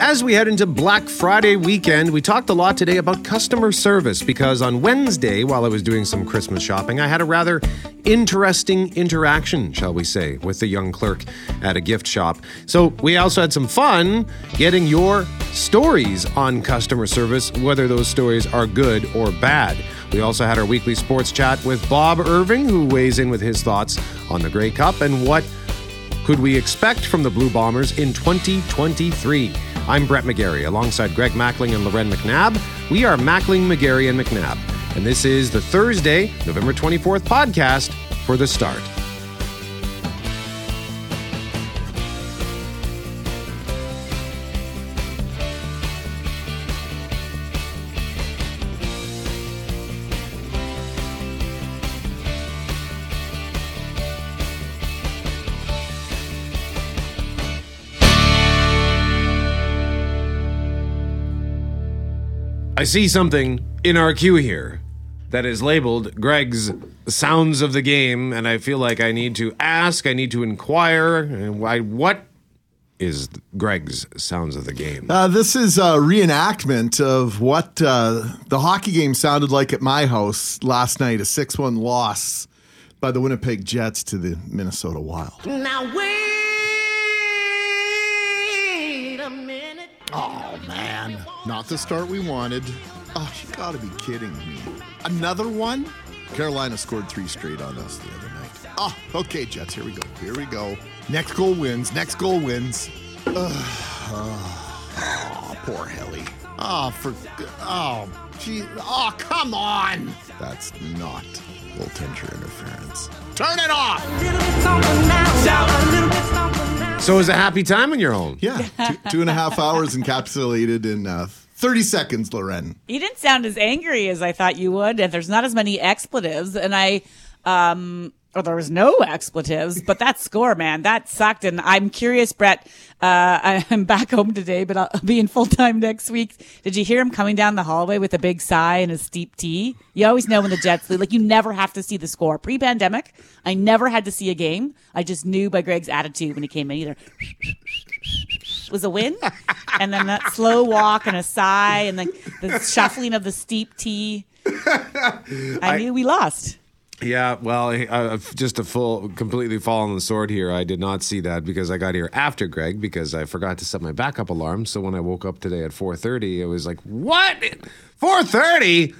As we head into Black Friday weekend, we talked a lot today about customer service because on Wednesday, while I was doing some Christmas shopping, I had a rather interesting interaction, shall we say, with the young clerk at a gift shop. So we also had some fun getting your stories on customer service, whether those stories are good or bad. We also had our weekly sports chat with Bob Irving, who weighs in with his thoughts on the Grey Cup and what could we expect from the Blue Bombers in 2023. I'm Brett McGarry, alongside Greg Mackling and Loren McNabb. We are Mackling, McGarry, and McNabb. And this is the Thursday, November 24th podcast for The Start. I see something in our queue here that is labeled Greg's Sounds of the Game, and I feel like I need to ask, I need to inquire, and why, what is Greg's Sounds of the Game? Uh, this is a reenactment of what uh, the hockey game sounded like at my house last night a 6 1 loss by the Winnipeg Jets to the Minnesota Wild. Now wait Oh, man. Not the start we wanted. Oh, you gotta be kidding me. Another one? Carolina scored three straight on us the other night. Oh, okay, Jets, here we go. Here we go. Next goal wins. Next goal wins. Ugh. Oh, poor Helly. Oh, for. Oh, gee. Oh, come on. That's not goaltender interference. Turn it off. A it bit something now. Shout a little bit something now. So it's a happy time when you're home. Yeah, two, two and a half hours encapsulated in uh, 30 seconds, Loren. You didn't sound as angry as I thought you would, and there's not as many expletives. And I, um, or there was no expletives, but that score, man, that sucked. And I'm curious, Brett. Uh, I'm back home today, but I'll be in full time next week. Did you hear him coming down the hallway with a big sigh and a steep tea? You always know when the Jets lead. Like you never have to see the score. Pre-pandemic, I never had to see a game. I just knew by Greg's attitude when he came in. Either was a win, and then that slow walk and a sigh, and then the shuffling of the steep tea. I, knew we lost. Yeah, well, just a full, completely fall on the sword here. I did not see that because I got here after Greg because I forgot to set my backup alarm. So when I woke up today at 4:30, it was like, "What? 4:30?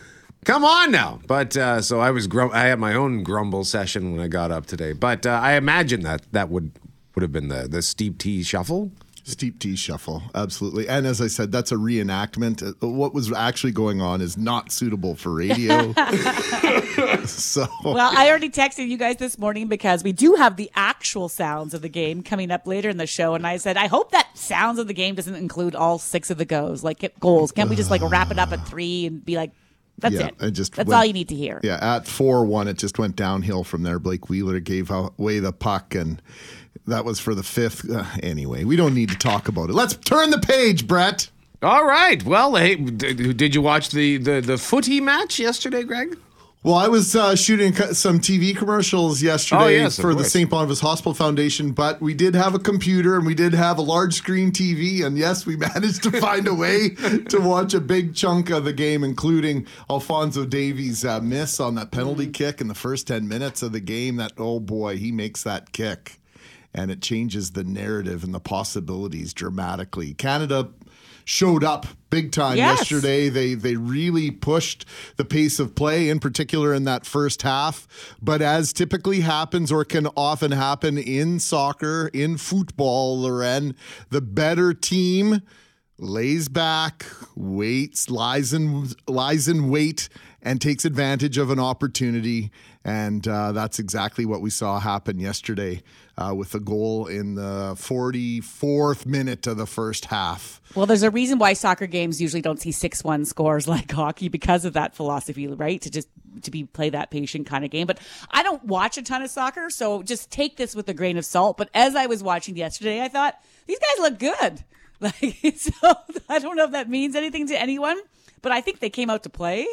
Come on now!" But uh, so I was, grum- I had my own grumble session when I got up today. But uh, I imagine that that would would have been the the steep tea shuffle. Steep tea shuffle, absolutely. And as I said, that's a reenactment. Uh, What was actually going on is not suitable for radio. so, Well, I already texted you guys this morning because we do have the actual sounds of the game coming up later in the show, and I said I hope that sounds of the game doesn't include all six of the goals, like goals. Can't we just like wrap it up at three and be like, that's Yeah, it? I just that's went- all you need to hear. yeah, at 4 1, it just went downhill from there. Blake Wheeler gave away the puck, and that was for the fifth. Uh, anyway, we don't need to talk about it. Let's turn the page, Brett. All right. Well, hey, d- did you watch the the the footy match yesterday, Greg? Well, I was uh, shooting some TV commercials yesterday Oh, yes, for the. St. Boniface Hospital Foundation, but we did have a computer and we did have a large screen TV. And yes, we managed to find a way to watch a big chunk of the game, including Alphonso Davies' uh, miss on that penalty kick in the first 10 minutes of the game. That, oh boy, he makes that kick. And it changes the narrative and the possibilities dramatically. Canada showed up big time Yes. yesterday. They they really pushed the pace of play, in particular in that first half. But as typically happens or can often happen in soccer, in football, Loren, the better team lays back, waits, lies in lies in wait, and takes advantage of an opportunity. And uh, that's exactly what we saw happen yesterday uh, with a goal in the 44th minute of the first half. Well, there's a reason why soccer games usually don't see six one scores like hockey because of that philosophy, right? To just to be play that patient kind of game. But I don't watch a ton of soccer, so just take this with a grain of salt. But as I was watching yesterday, I thought these guys look good. Like so, I don't know if that means anything to anyone, but I think they came out to play.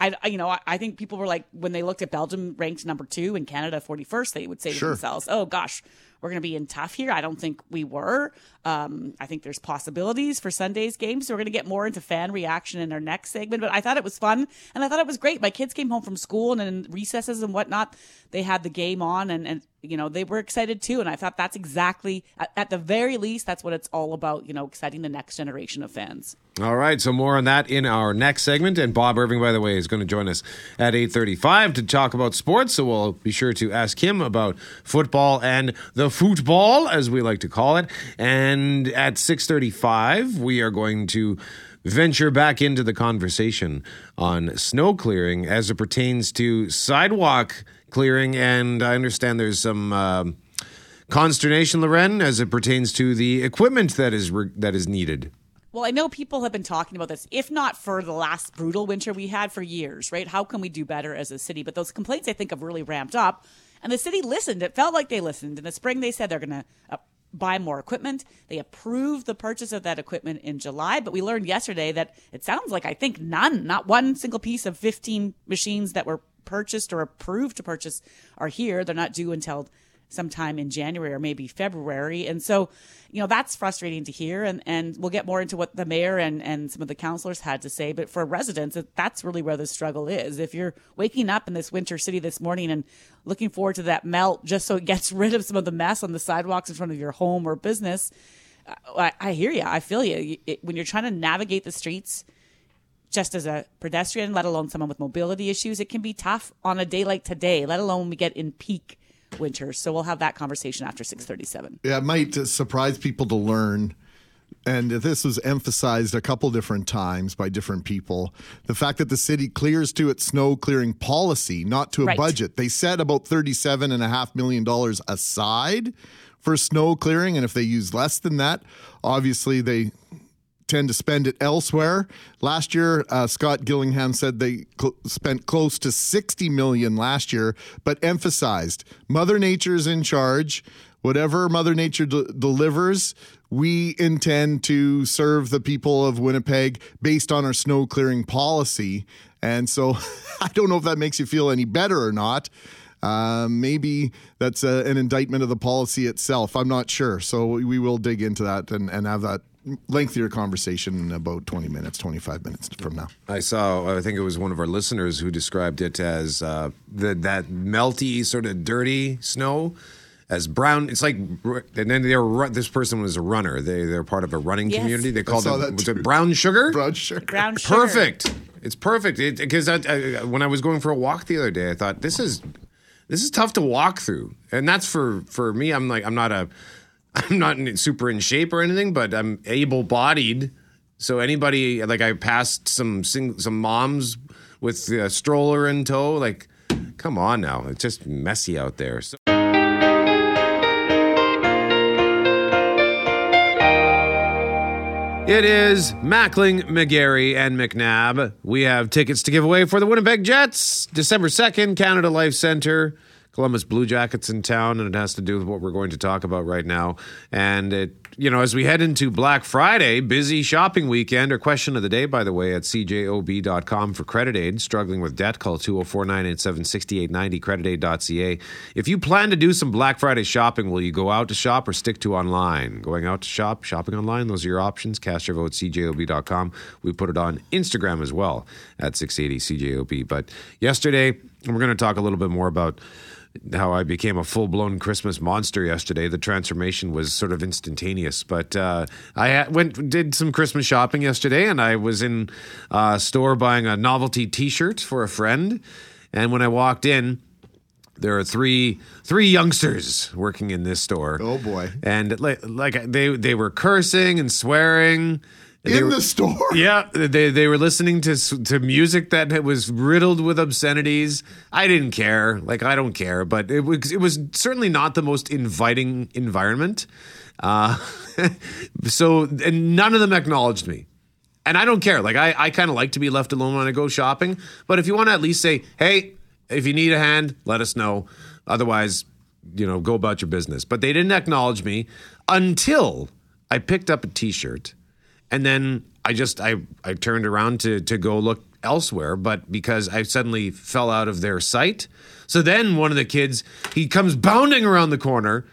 I, I- you know, I, I think people were like when they looked at Belgium ranked number two and Canada forty first, they would say to Sure. themselves, "Oh gosh, we're going to be in tough here. I don't think we were. Um, I think there's possibilities for Sunday's game, So we're going to get more into fan reaction in our next segment. But I thought it was fun and I thought it was great. My kids came home from school and in recesses and whatnot, they had the game on and, and you know, they were excited too. And I thought that's exactly, at, at the very least, that's what it's all about, you know, exciting the next generation of fans. All right, so more on that in our next segment. And Bob Irving, by the way, is going to join us at 8.35 to talk about sports. So we'll be sure to ask him about football and the football, as we like to call it. And at 6.35, we are going to venture back into the conversation on snow clearing as it pertains to sidewalk clearing. And I understand there's some... um consternation, Loren, as it pertains to the equipment that is re- that is needed. Well, I know people have been talking about this, if not for the last brutal winter we had for years, right? How can we do better as a city? But those complaints, I think, have really ramped up. And the city listened. It felt like they listened. In the spring, they said they're going to uh, buy more equipment. They approved the purchase of that equipment in July. But we learned yesterday that it sounds like, I think, none, not one single piece of 15 machines that were purchased or approved to purchase are here. They're not due until sometime in January or maybe February. And so, you know, that's frustrating to hear. And, and we'll get more into what the mayor and, and some of the councilors had to say. But for residents, that's really where the struggle is. If you're waking up in this winter city this morning and looking forward to that melt just so it gets rid of some of the mess on the sidewalks in front of your home or business, I, I hear you. I feel you. It, when you're trying to navigate the streets, just as a pedestrian, let alone someone with mobility issues, it can be tough on a day like today, let alone when we get in peak winter. So we'll have that conversation after 637. Yeah, it might surprise people to learn. And this was emphasized a couple different times by different people. The fact that the city clears to its snow clearing policy, not to a Right. budget. They set about $37.5 million aside for snow clearing. And if they use less than that, obviously they tend to spend it elsewhere. Last year, uh, Scott Gillingham said they cl- spent close to 60 million last year, but emphasized Mother Nature is in charge. Whatever Mother Nature de- delivers, we intend to serve the people of Winnipeg based on our snow clearing policy. And so I don't know if that makes you feel any better or not. Uh, maybe that's a, an indictment of the policy itself. I'm not sure. So we, we will dig into that and, and have that lengthier conversation in about 20 minutes, 25 minutes from now. I saw, I think it was one of our listeners who described it as uh, the, that melty, sort of dirty snow. As brown, it's like, and then they were. This person was a runner. They they're part of a running Yes. community. They called it was it brown sugar. Brown sugar. Brown sugar. Perfect. It's perfect. Because I, I, when I was going for a walk the other day, I thought this is this is tough to walk through, and that's for for me. I'm like I'm not a I'm not super in shape or anything, but I'm able bodied. So anybody like I passed some sing, some moms with a stroller in tow. Like, come on now, it's just messy out there. So. It is Mackling, McGarry, and McNabb. We have tickets to give away for the Winnipeg Jets, December 2nd, Canada Life Center. Columbus Blue Jackets in town, and it has to do with what we're going to talk about right now. And it, you know, as we head into Black Friday, busy shopping weekend, or question of the day, by the way, at cjob.com for credit aid. Struggling with debt, call 204 987 6890, creditaid.ca. If you plan to do some Black Friday shopping, will you go out to shop or stick to online? Going out to shop, shopping online, those are your options. Cast your vote, cjob.com. We put it on Instagram as well at 680 CJOB. But yesterday, we're going to talk a little bit more about how I became a full blown Christmas monster yesterday. The transformation was sort of instantaneous. But uh, I went did some Christmas shopping yesterday, and I was in a store buying a novelty T-shirt for a friend. And when I walked in, there are three three youngsters working in this store. Oh, boy. And like, like they they were cursing and swearing. They In were- the store? yeah, they they were listening to to music that was riddled with obscenities. I didn't care, like I don't care, but it was it was certainly not the most inviting environment. Uh, so and none of them acknowledged me, and I don't care. Like I I kind of like to be left alone when I go shopping, but if you want to at least say, hey, if you need a hand, let us know. Otherwise, you know, go about your business. But they didn't acknowledge me until I picked up a T-shirt and then I just I I turned around to to go look elsewhere, but because I suddenly fell out of their sight. So then one of the kids he comes bounding around the corner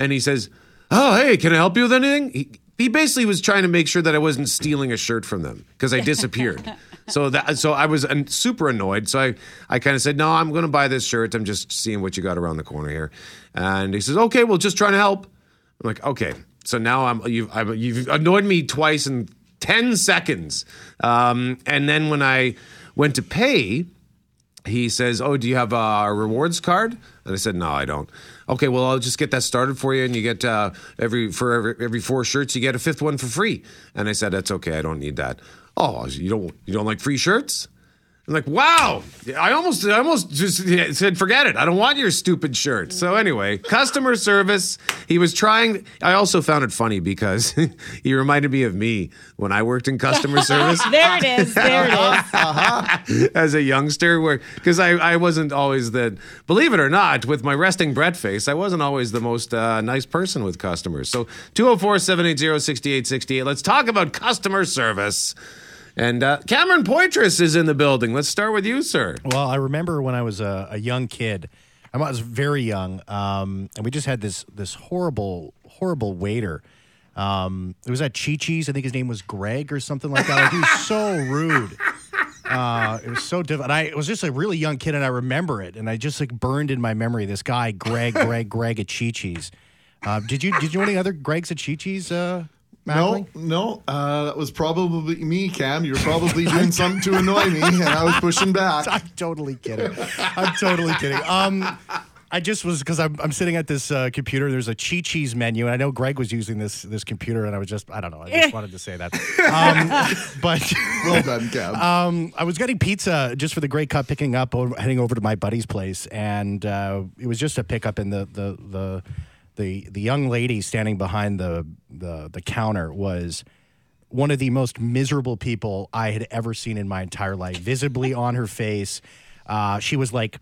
and he says, "Oh, hey, can I help you with anything?" He, he basically was trying to make sure that I wasn't stealing a shirt from them because I disappeared. so that so I was super annoyed. So I I kind of said, "No, I'm going to buy this shirt. I'm just seeing what you got around the corner here." And he says, "Okay, well, just trying to help." I'm like, "Okay." So now I'm you've I'm, you've annoyed me twice in ten seconds. Um, and then when I went to pay, he says, "Oh, do you have a rewards card?" And I said, "No, I don't." Okay, well, I'll just get that started for you, and you get uh, every for every, every four shirts, you get a fifth one for free. And I said, "That's okay, I don't need that." Oh, you don't you don't like free shirts? I'm like, wow! I almost, I almost just said, forget it. I don't want your stupid shirt. So anyway, customer service. He was trying. I also found it funny because he reminded me of me when I worked in customer service There it is. There it is. as a youngster, where because I, I wasn't always the believe it or not, with my resting Brett face, I wasn't always the most uh, nice person with customers. So 204-780-6868. Let's talk about customer service. And uh, Cameron Poitras is in the building. Let's start with you, sir. Well, I remember when I was a, a young kid. I was very young, um, and we just had this this horrible, horrible waiter. Um, it was at Chi Chi's. I think his name was Greg or something like that. Like, he was so rude. Uh, it was so difficult. I was just a really young kid, and I remember it, and I just like burned in my memory. This guy, Greg, Greg, Greg at Chi Chi's. Uh, did you did you know any other Gregs at Chi Chi's? Uh, No, Mackling? no, uh, that was probably me, Cam. You're probably doing something to annoy me, and I was pushing back. I'm totally kidding. I'm totally kidding. Um, I just was because I'm, I'm sitting at this uh, computer. There's a Chi Chi's menu, and I know Greg was using this this computer, and I was just I don't know. I just wanted to say that. Um, but Well done, Cam. um, I was getting pizza just for the Grey Cup, picking up, over, heading over to my buddy's place, and uh, it was just a pickup. And the the the the the young lady standing behind the the the counter was one of the most miserable people I had ever seen in my entire life. Visibly on her face, uh, she was like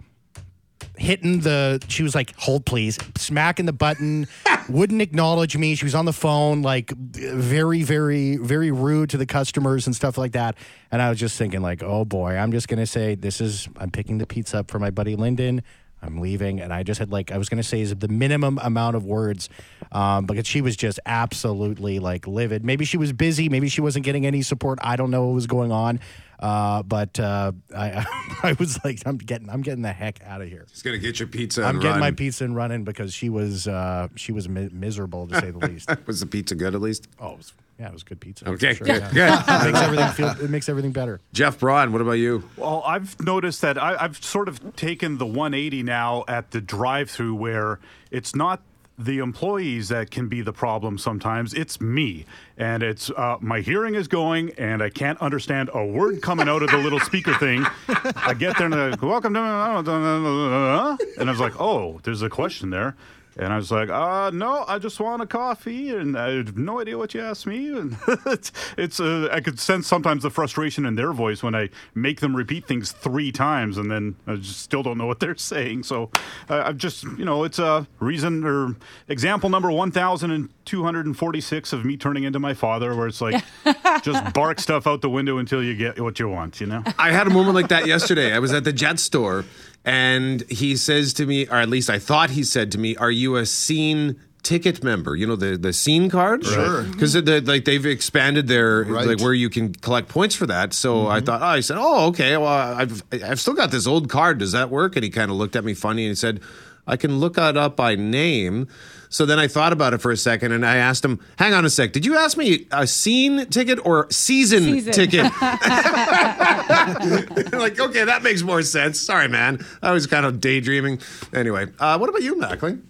hitting the she was like hold please smacking the button wouldn't acknowledge me. She was on the phone like very very very rude to the customers and stuff like that. And i was just thinking like oh boy i'm just gonna say this is i'm picking the pizza up for my buddy lyndon i'm leaving and i just had like i was gonna say is the minimum amount of words um, because she was just absolutely like livid maybe she was busy maybe she wasn't getting any support i don't know what was going on uh, but uh, I, I was like, I'm getting, I'm getting the heck out of here. Just gonna get your pizza. I'm getting run. my pizza and running because she was, uh, she was mi- miserable to say the least. Was the pizza good at least? Oh, it was, yeah, it was good pizza. Okay, for good, yeah. good. it makes everything feel, it makes everything better. Jeff Braun, what about you? Well, I've noticed that I, I've sort of taken the 180 now at the drive-through where it's not the employees that can be the problem sometimes it's me and it's uh, my hearing is going and i can't understand a word coming out of the little speaker thing i get there and they're like welcome to and i was like oh there's a question there and I was like, uh, no, I just want a coffee, and I have no idea what you asked me. And it's, it's uh, I could sense sometimes the frustration in their voice when I make them repeat things three times, and then I just still don't know what they're saying. So uh, I've just, you know, it's a reason or example number one thousand and two hundred and forty-six of me turning into my father, where it's like just bark stuff out the window until you get what you want, you know. I had a moment like that yesterday. I was at the Jet store, and he says to me, or at least I thought he said to me, "Are you a scene?" Ticket member, you know the the scene card, Sure. Mm-hmm. Because like they've expanded their Right. like where you can collect points for that. So I mm-hmm. thought, oh, I said, oh, okay. Well, I've I've still got this old card. Does that work? And he kind of looked at me funny and he said, I can look it up by name. So then I thought about it for a second and I asked him, hang on a sec, did you ask me a scene ticket or season, Season. ticket? like, okay, that makes more sense. Sorry, man. I was kind of daydreaming. Anyway, uh, what about you, Mackling?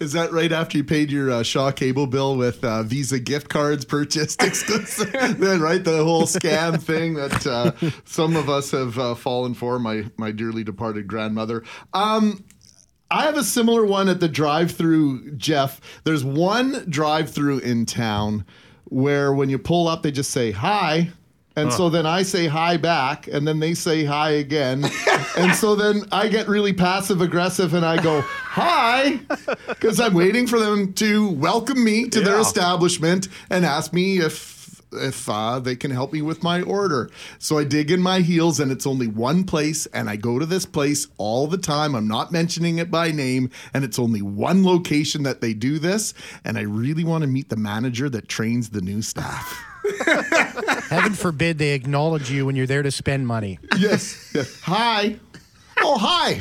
Is that right after you paid your uh, Shaw cable bill with uh, Visa gift cards purchased exclusive? then, right, the whole scam thing that uh, some of us have uh, fallen for. My my dearly departed grandmother. Um, I have a similar one at the drive-through, Jeff. There's one drive-through in town where when you pull up, they just say hi. And so then I say hi back, and then they say hi again. and so then I get really passive aggressive and I go, hi, because I'm waiting for them to welcome me to their establishment and ask me if if uh, they can help me with my order. So I dig in my heels, and it's only one place, and I go to this place all the time. I'm not mentioning it by name, and it's only one location that they do this. And I really want to meet the manager that trains the new staff. Heaven forbid they acknowledge you when you're there to spend money. yes. yes. Hi. Oh, hi.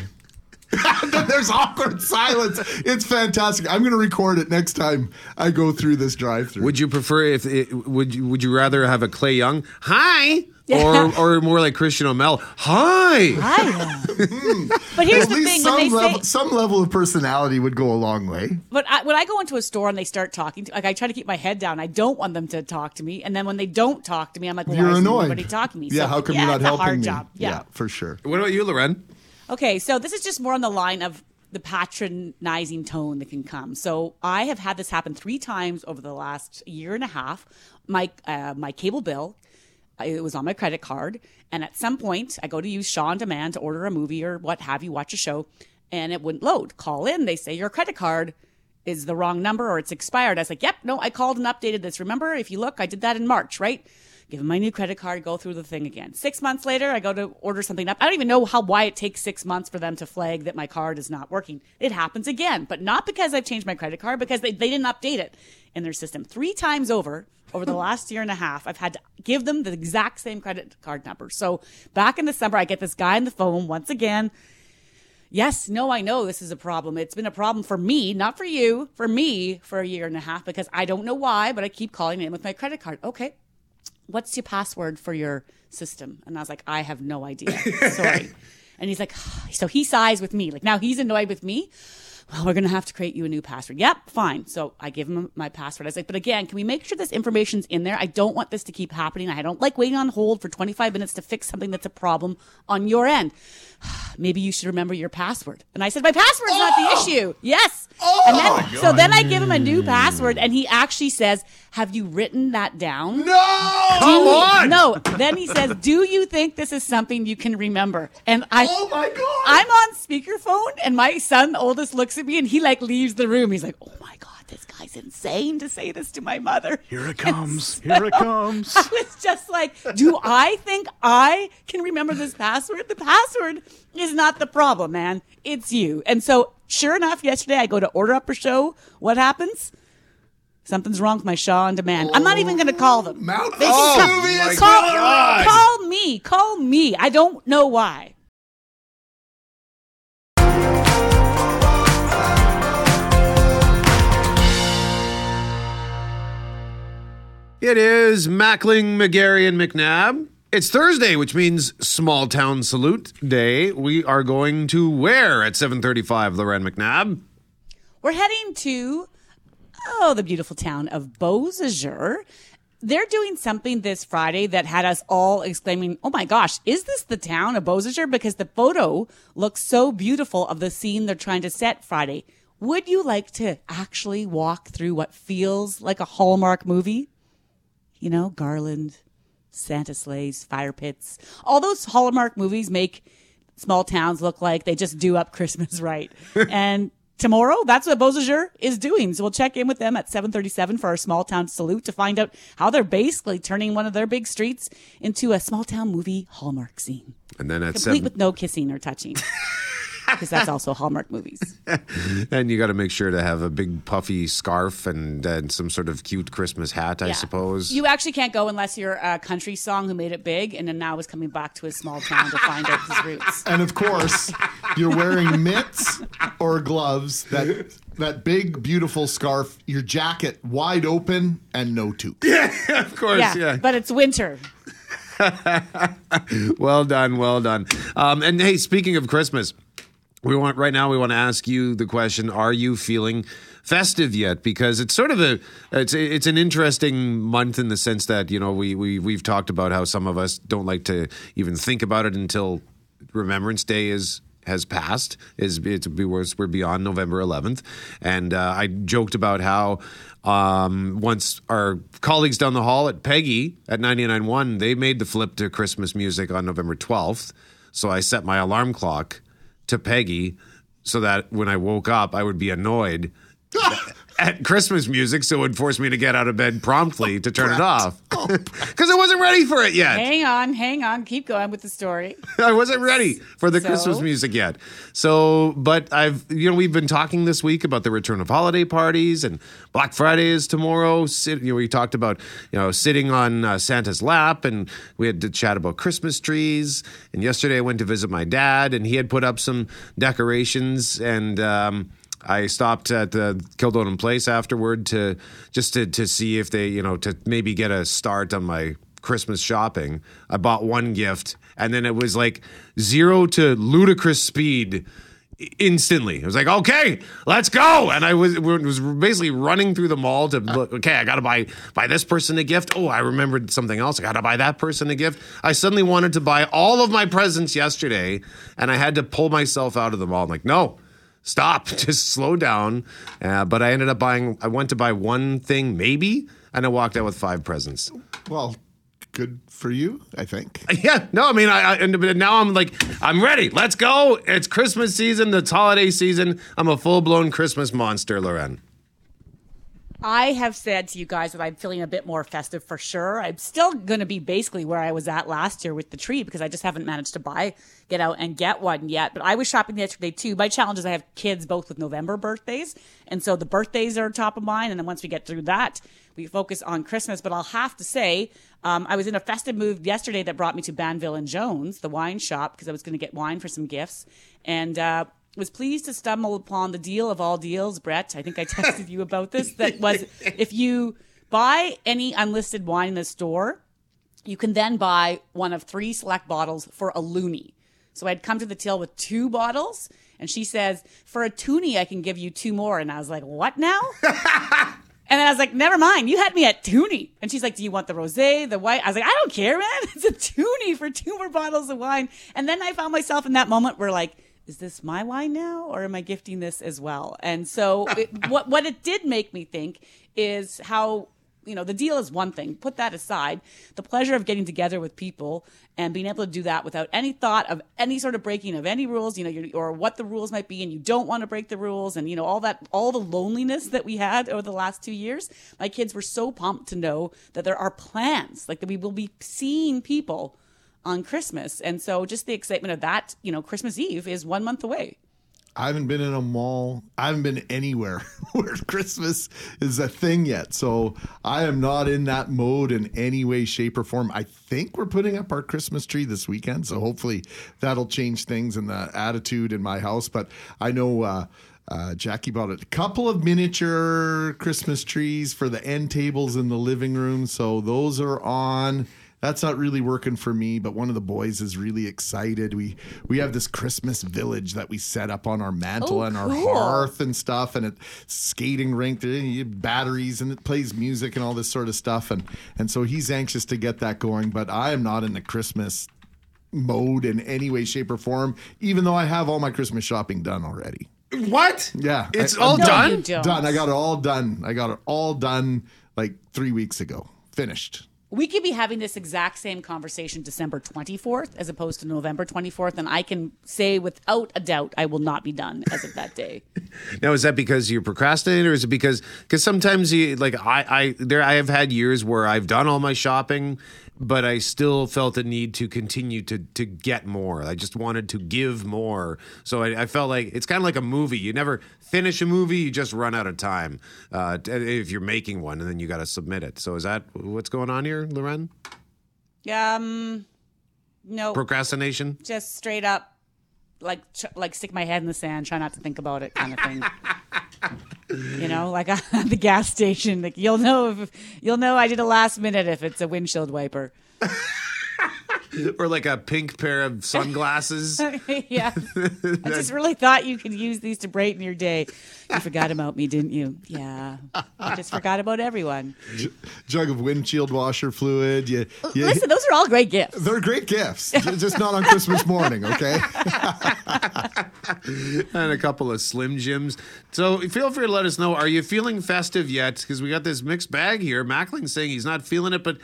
then there's awkward silence. It's fantastic. I'm going to record it next time I go through this drive-through. Would you prefer if it, would you would you rather have a Clay Young hi Yeah. or or more like Christian O'Mel hi? Hi. but here's At the least thing: some when they level, say, some level of personality would go a long way. But I, when I go into a store and they start talking, to, like I try to keep my head down. I don't want them to talk to me, and then when they don't talk to me, I'm like, well, You're why isn't annoyed. anybody talking to me? Yeah, So, how come yeah, you're not it's helping a hard me? job. Yeah. for sure. What about you, Loren? Okay, so this is just more on the line of the patronizing tone that can come. So I have had this happen three times over the last year and a half. My uh, my cable bill, uh, it was on my credit card, and at some point I go to use Shaw on Demand to order a movie or what have you, watch a show, and it wouldn't load. Call in, they say your credit card is the wrong number or it's expired. I was like, yep, no, I called and updated this. Remember, if you look, I did that in March, right? Give them my new credit card, go through the thing again. Six months later, I go to order something up. I don't even know how why it takes six months for them to flag that my card is not working. It happens again, but not because I've changed my credit card, because they, they didn't update it in their system. Three times over, over the last year and a half, I've had to give them the exact same credit card number. So back in December, I get this guy on the phone once again. Yes, no, I know this is a problem. It's been a problem for me, not for you, for me for a year and a half because I don't know why, but I keep calling in with my credit card. Okay. What's your password for your system? And I was like, I have no idea. Sorry. and he's like, so he sighs with me. Like now he's annoyed with me. Well, we're going to have to create you a new password. Yep, fine. So I give him my password. I was like, but again, can we make sure this information's in there? I don't want this to keep happening. I don't like waiting on hold for 25 minutes to fix something that's a problem on your end. Maybe you should remember your password. And I said, my password's not the oh! issue. Yes. Oh, and then, oh so then I give him a new password and he actually says, have you written that down? No! Come on! No. Then he says, "Do you think this is something you can remember?" And I, Oh my God. I'm on speakerphone, and my son, oldest, looks at me, and he like leaves the room. He's like, "Oh my god, this guy's insane to say this to my mother." Here it comes. Here it comes. I was just like, "Do I think I can remember this password? The password is not the problem, man. It's you." And so, sure enough, yesterday I go to order up a show. What happens? Something's wrong with my Shaw on demand. I'm not even going to call them. Oh, Mount They oh, come- Vesuvius call, call me. Call me. I don't know why. It is Mackling, McGarry, and McNabb. It's Thursday, which means Small Town Salute Day. We are going to where at 7:35, Loren McNabb? We're heading to oh, the beautiful town of Beausejour. They're doing something this Friday that had us all exclaiming, "Oh my gosh, is this the town of Beausejour?" Because the photo looks so beautiful of the scene they're trying to set Friday. Would you like to actually walk through what feels like a Hallmark movie? You know, Garland, Santa sleighs, fire pits. All those Hallmark movies make small towns look like they just do up Christmas right. and tomorrow, that's what Beausejour is doing. So we'll check in with them at 737 for our small town salute to find out how they're basically turning one of their big streets into a small town movie Hallmark scene. And then at Complete seven, with no kissing or touching. Because that's also Hallmark movies. and you got to make sure to have a big puffy scarf and, and some sort of cute Christmas hat, I Yeah. suppose. You actually can't go unless you're a country song who made it big and then now is coming back to his small town to find out his roots. And of course, you're wearing mitts or gloves, that that big beautiful scarf, your jacket wide open and no toque. of course, Yeah, yeah. but it's winter. Well done, well done. Um, and hey, speaking of Christmas, we want right now. We want to ask you the question: Are you feeling festive yet? Because it's sort of a it's it's an interesting month in the sense that you know we we we've talked about how some of us don't like to even think about it until Remembrance Day is has passed is it's we're we're beyond November 11th and uh, I joked about how um, once our colleagues down the hall at Peggy at 99.1 they made the flip to Christmas music on November 12th so I set my alarm clock to Peggy so that when I woke up I would be annoyed at Christmas music, so it would force me to get out of bed promptly to turn it off because I wasn't ready for it yet. Hang on, hang on. Keep going with the story. I wasn't ready for the So? Christmas music yet. So, but I've, you know, we've been talking this week about the return of holiday parties and Black Friday is tomorrow. Sit, you know, we talked about, you know, sitting on uh, Santa's lap and we had to chat about Christmas trees. And yesterday I went to visit my dad and he had put up some decorations and, um, I stopped at the Kildonan Place afterward to just to, to see if they, you know, to maybe get a start on my Christmas shopping. I bought one gift and then it was like zero to ludicrous speed instantly. It was like, okay, let's go. And I was was basically running through the mall to look, okay, I got to buy buy this person a gift. Oh, I remembered something else. I got to buy that person a gift. I suddenly wanted to buy all of my presents yesterday and I had to pull myself out of the mall. I'm like, no. Stop, just slow down. Uh, but I ended up buying, I went to buy one thing, maybe, and I walked out with five presents. Well, good for you, I think. Yeah, no, I mean, I, I and now I'm like, I'm ready. Let's go. It's Christmas season. It's holiday season. I'm a full blown Christmas monster, Loren. I have said to you guys that I'm feeling a bit more festive for sure. I'm still going to be basically where I was at last year with the tree because I just haven't managed to buy, get out and get one yet. But I was shopping yesterday too. My challenge is I have kids both with November birthdays. And so the birthdays are top of mind. And then once we get through that, we focus on Christmas. But I'll have to say, um, I was in a festive mood yesterday that brought me to Banville and Jones, the wine shop, because I was going to get wine for some gifts. And, uh, was pleased to stumble upon the deal of all deals, Brett. I think I texted you about this. That was if you buy any unlisted wine in the store, you can then buy one of three select bottles for a loonie. So I'd come to the till with two bottles, and she says, For a toonie, I can give you two more. And I was like, What now? And then I was like, never mind. You had me at Toonie. And she's like, do you want the rosé, the white? I was like, I don't care, man. It's a Toonie for two more bottles of wine. And then I found myself in that moment where like, is this my wine now or am I gifting this as well? And so it, what, what it did make me think is how, you know, the deal is one thing. Put that aside. The pleasure of getting together with people and being able to do that without any thought of any sort of breaking of any rules, you know, or what the rules might be, and you don't want to break the rules, and you know all that, all the loneliness that we had over the last two years. My kids were so pumped to know that there are plans, like that we will be seeing people on Christmas, and so just the excitement of that, you know, Christmas Eve is one month away. I haven't been in a mall. I haven't been anywhere where Christmas is a thing yet. So I am not in that mode in any way, shape, or form. I think we're putting up our Christmas tree this weekend. So hopefully that'll change things in the attitude in my house. But I know. Uh, uh, Jackie bought a couple of miniature Christmas trees for the end tables in the living room. So those are on. That's not really working for me, but one of the boys is really excited. We we have this Christmas village that we set up on our mantle Oh, and our cool. hearth and stuff, and it's skating rink, there, you have batteries, and it plays music and all this sort of stuff. And and so he's anxious to get that going, but I am not in the Christmas mode in any way, shape, or form, even though I have all my Christmas shopping done already. What? Yeah, It's I- all No, done? Done. I got it all done. I got it all done like three weeks ago. Finished. We could be having this exact same conversation December 24th as opposed to November 24th, and I can say without a doubt I will not be done as of that day. Now, is that because you procrastinate, or is it because because sometimes you like I I there I have had years where I've done all my shopping, but I still felt a need to continue to to get more. I just wanted to give more, so I, I felt like it's kind of like a movie. You never finish a movie; you just run out of time uh, if you're making one, and then you got to submit it. So is that what's going on here, Loren? Um, no, Procrastination. just straight up, like like stick my head in the sand, try not to think about it, kind of thing. you know, like at the gas station, like you'll know if you'll know I did a last minute if it's a windshield wiper. Or like a pink pair of sunglasses. yeah, I just really thought you could use these to brighten your day. You forgot about me, didn't you? Yeah, I just forgot about everyone. Jug of windshield washer fluid. You, you, Listen, those are all great gifts. they're great gifts. Ju- just not on Christmas morning, okay? and a couple of Slim Jims. So feel free to let us know. Are you feeling festive yet? Because we got this mixed bag here. Mackling's saying he's not feeling it, but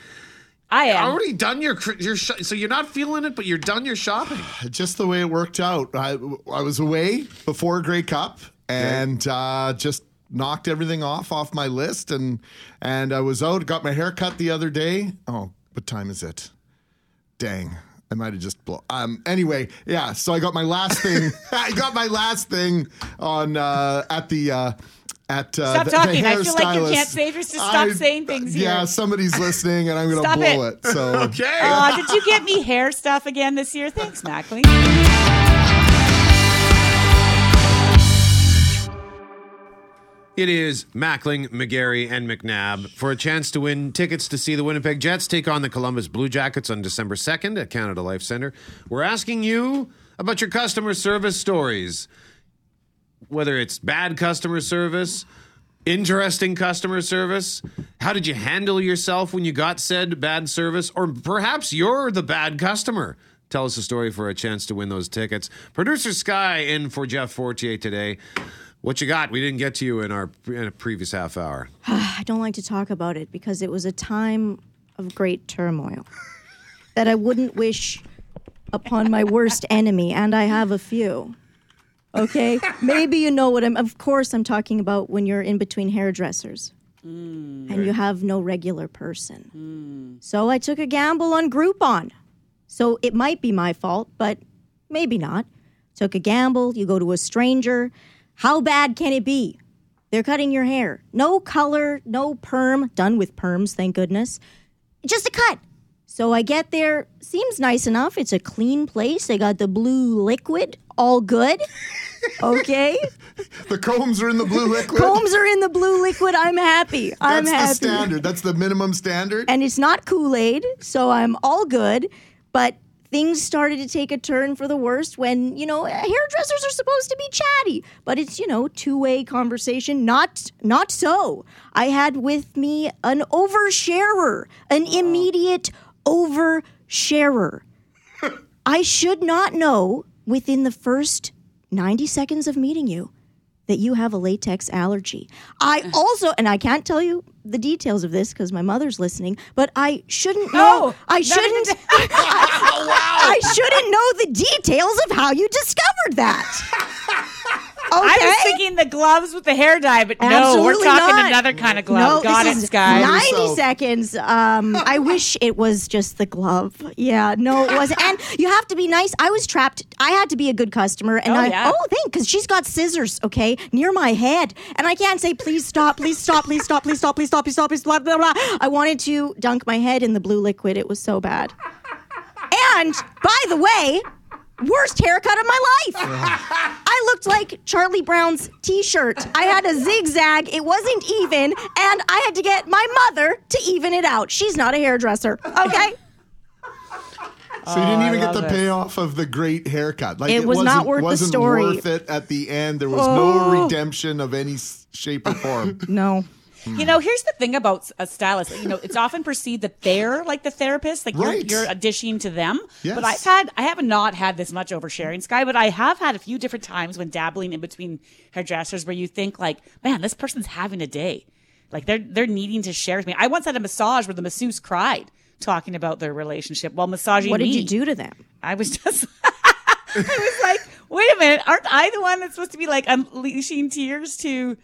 I am. already done your your sh- so you're not feeling it, but you're done your shopping. just the way it worked out. I, I was away before Grey Cup and uh, just knocked everything off off my list, and and I was out. Got my hair cut the other day. Oh, what time is it? Dang. I might have just blown. Um. Anyway, yeah. So I got my last thing. I got my last thing on uh, at the. Uh, at uh, Stop the, talking. The I feel like you can't save yourself. Stop saying things here. Yeah, somebody's listening, and I'm going to blow it. it. So Okay. Aw, did you get me hair stuff again this year? Thanks, Mackley. It is Mackling, McGarry, and McNabb for a chance to win tickets to see the Winnipeg Jets take on the Columbus Blue Jackets on December 2nd at Canada Life Center. We're asking you about your customer service stories, whether it's bad customer service, interesting customer service. How did you handle yourself when you got said bad service? Or perhaps you're the bad customer. Tell us a story for a chance to win those tickets. Producer Sky in for Jeff Fortier today. What you got? We didn't get to you in our in previous half hour. I don't like to talk about it because it was a time of great turmoil that I wouldn't wish upon my worst enemy, and I have a few. Okay? Maybe you know what I'm. Of course, I'm talking about when you're in between hairdressers mm. and you have no regular person. Mm. So I took a gamble on Groupon. So it might be my fault, but maybe not. Took a gamble. You go to a stranger. How bad can it be? They're cutting your hair. No color, no perm. Done with perms, thank goodness. Just a cut. So I get there. Seems nice enough. It's a clean place. They got the blue liquid. All good. Okay. the combs are in the blue liquid. Combs are in the blue liquid. I'm happy. I'm That's happy. the standard. That's the minimum standard. and it's not Kool Aid, so I'm all good. But things started to take a turn for the worst when, you know, hairdressers are supposed to be chatty, but it's, you know, two-way conversation. Not not so. I had with me an oversharer, an immediate oversharer. I should not know within the first 90 seconds of meeting you that you have a latex allergy. I also, and I can't tell you the details of this because my mother's listening, but I shouldn't know. Oh, I shouldn't. I, I shouldn't know the details of how you discovered that. Okay. I was thinking the gloves with the hair dye, but no, we're talking not. another kind of glove. No, Got this it, is Sky. 90 yourself. seconds. Um, I wish it was just the glove. Yeah, no, it wasn't. And you have to be nice. I was trapped. I had to be a good customer. And Oh, I, yeah. oh, thank, because she's got scissors, okay, near my head. And I can't say, please stop, please stop, please stop, please stop, please stop, please stop, please stop, blah, blah, blah. I wanted to dunk my head in the blue liquid. It was so bad. And by the way, worst haircut of my life. I looked like Charlie Brown's t-shirt. I had a zigzag. It wasn't even, and I had to get my mother to even it out. She's not a hairdresser. Okay? So you didn't even get the this. payoff of the great haircut. Like It was wasn't, not worth the wasn't story. worth it at the end. There was no oh. redemption of any shape or form. No. Hmm. You know, here's the thing about a stylist. You know, it's often perceived that they're like the therapist, like Right. you're, you're dishing to them. Yes. But I've had, I have not had this much oversharing, Sky, but I have had a few different times when dabbling in between hairdressers where you think like, man, this person's having a day. Like they're they're needing to share with me. I once had a massage where the masseuse cried talking about their relationship while massaging What did me. you do to them? I was just, I was like, wait a minute, aren't I the one that's supposed to be like unleashing tears to,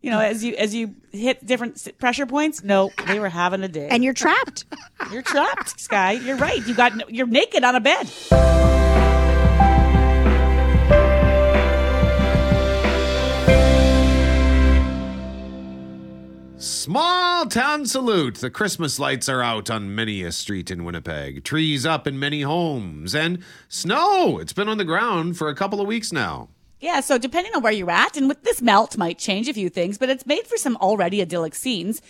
you know, as you as you hit different pressure points? No, they were having a day. And you're trapped. you're trapped, Sky. You're right. You got you're naked on a bed. Small town salute. The Christmas lights are out on many a street in Winnipeg, trees up in many homes, and snow. It's been on the ground for a couple of weeks now. Yeah, so depending on where you're at, and with this melt might change a few things, but it's made for some already idyllic scenes.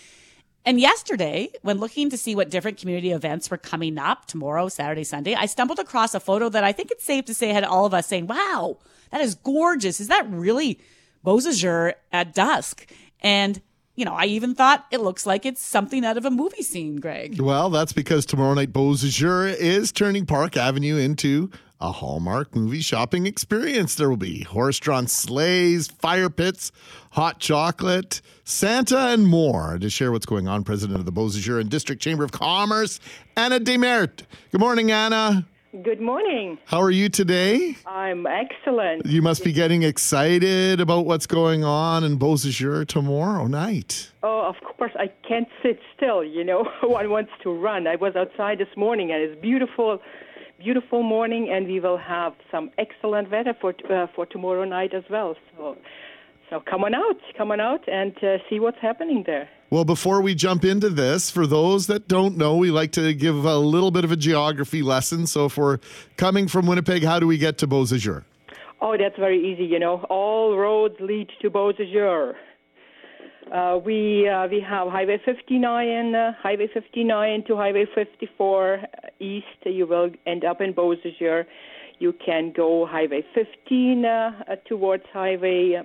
And yesterday, when looking to see what different community events were coming up tomorrow, Saturday, Sunday, I stumbled across a photo that I think it's safe to say had all of us saying, wow, that is gorgeous. Is that really Beausejour at dusk? And, you know, I even thought it looks like it's something out of a movie scene, Greg. well, that's because tomorrow night Beausejour is turning Park Avenue into a Hallmark movie shopping experience. There will be horse-drawn sleighs, fire pits, hot chocolate, Santa, and more. To share what's going on, President of the Beausejour and District Chamber of Commerce, Anna Demert. Good morning, Anna. Good morning. How are you today? I'm excellent. You must be getting excited about what's going on in Beausejour tomorrow night. Oh, of course, I can't sit still. You know, one wants to run. I was outside this morning, and it's beautiful, beautiful morning, and we will have some excellent weather for uh, for tomorrow night as well. So, so come on out, come on out, and uh, see what's happening there. Well, before we jump into this, for those that don't know, we like to give a little bit of a geography lesson. So, if we're coming from Winnipeg, how do we get to Beausejour? Oh, that's very easy. You know, all roads lead to Beausejour. Uh, we uh, we have Highway 59, uh, Highway 59 to Highway 54 east. You will end up in Beausejour. You can go Highway 15 uh, uh, towards Highway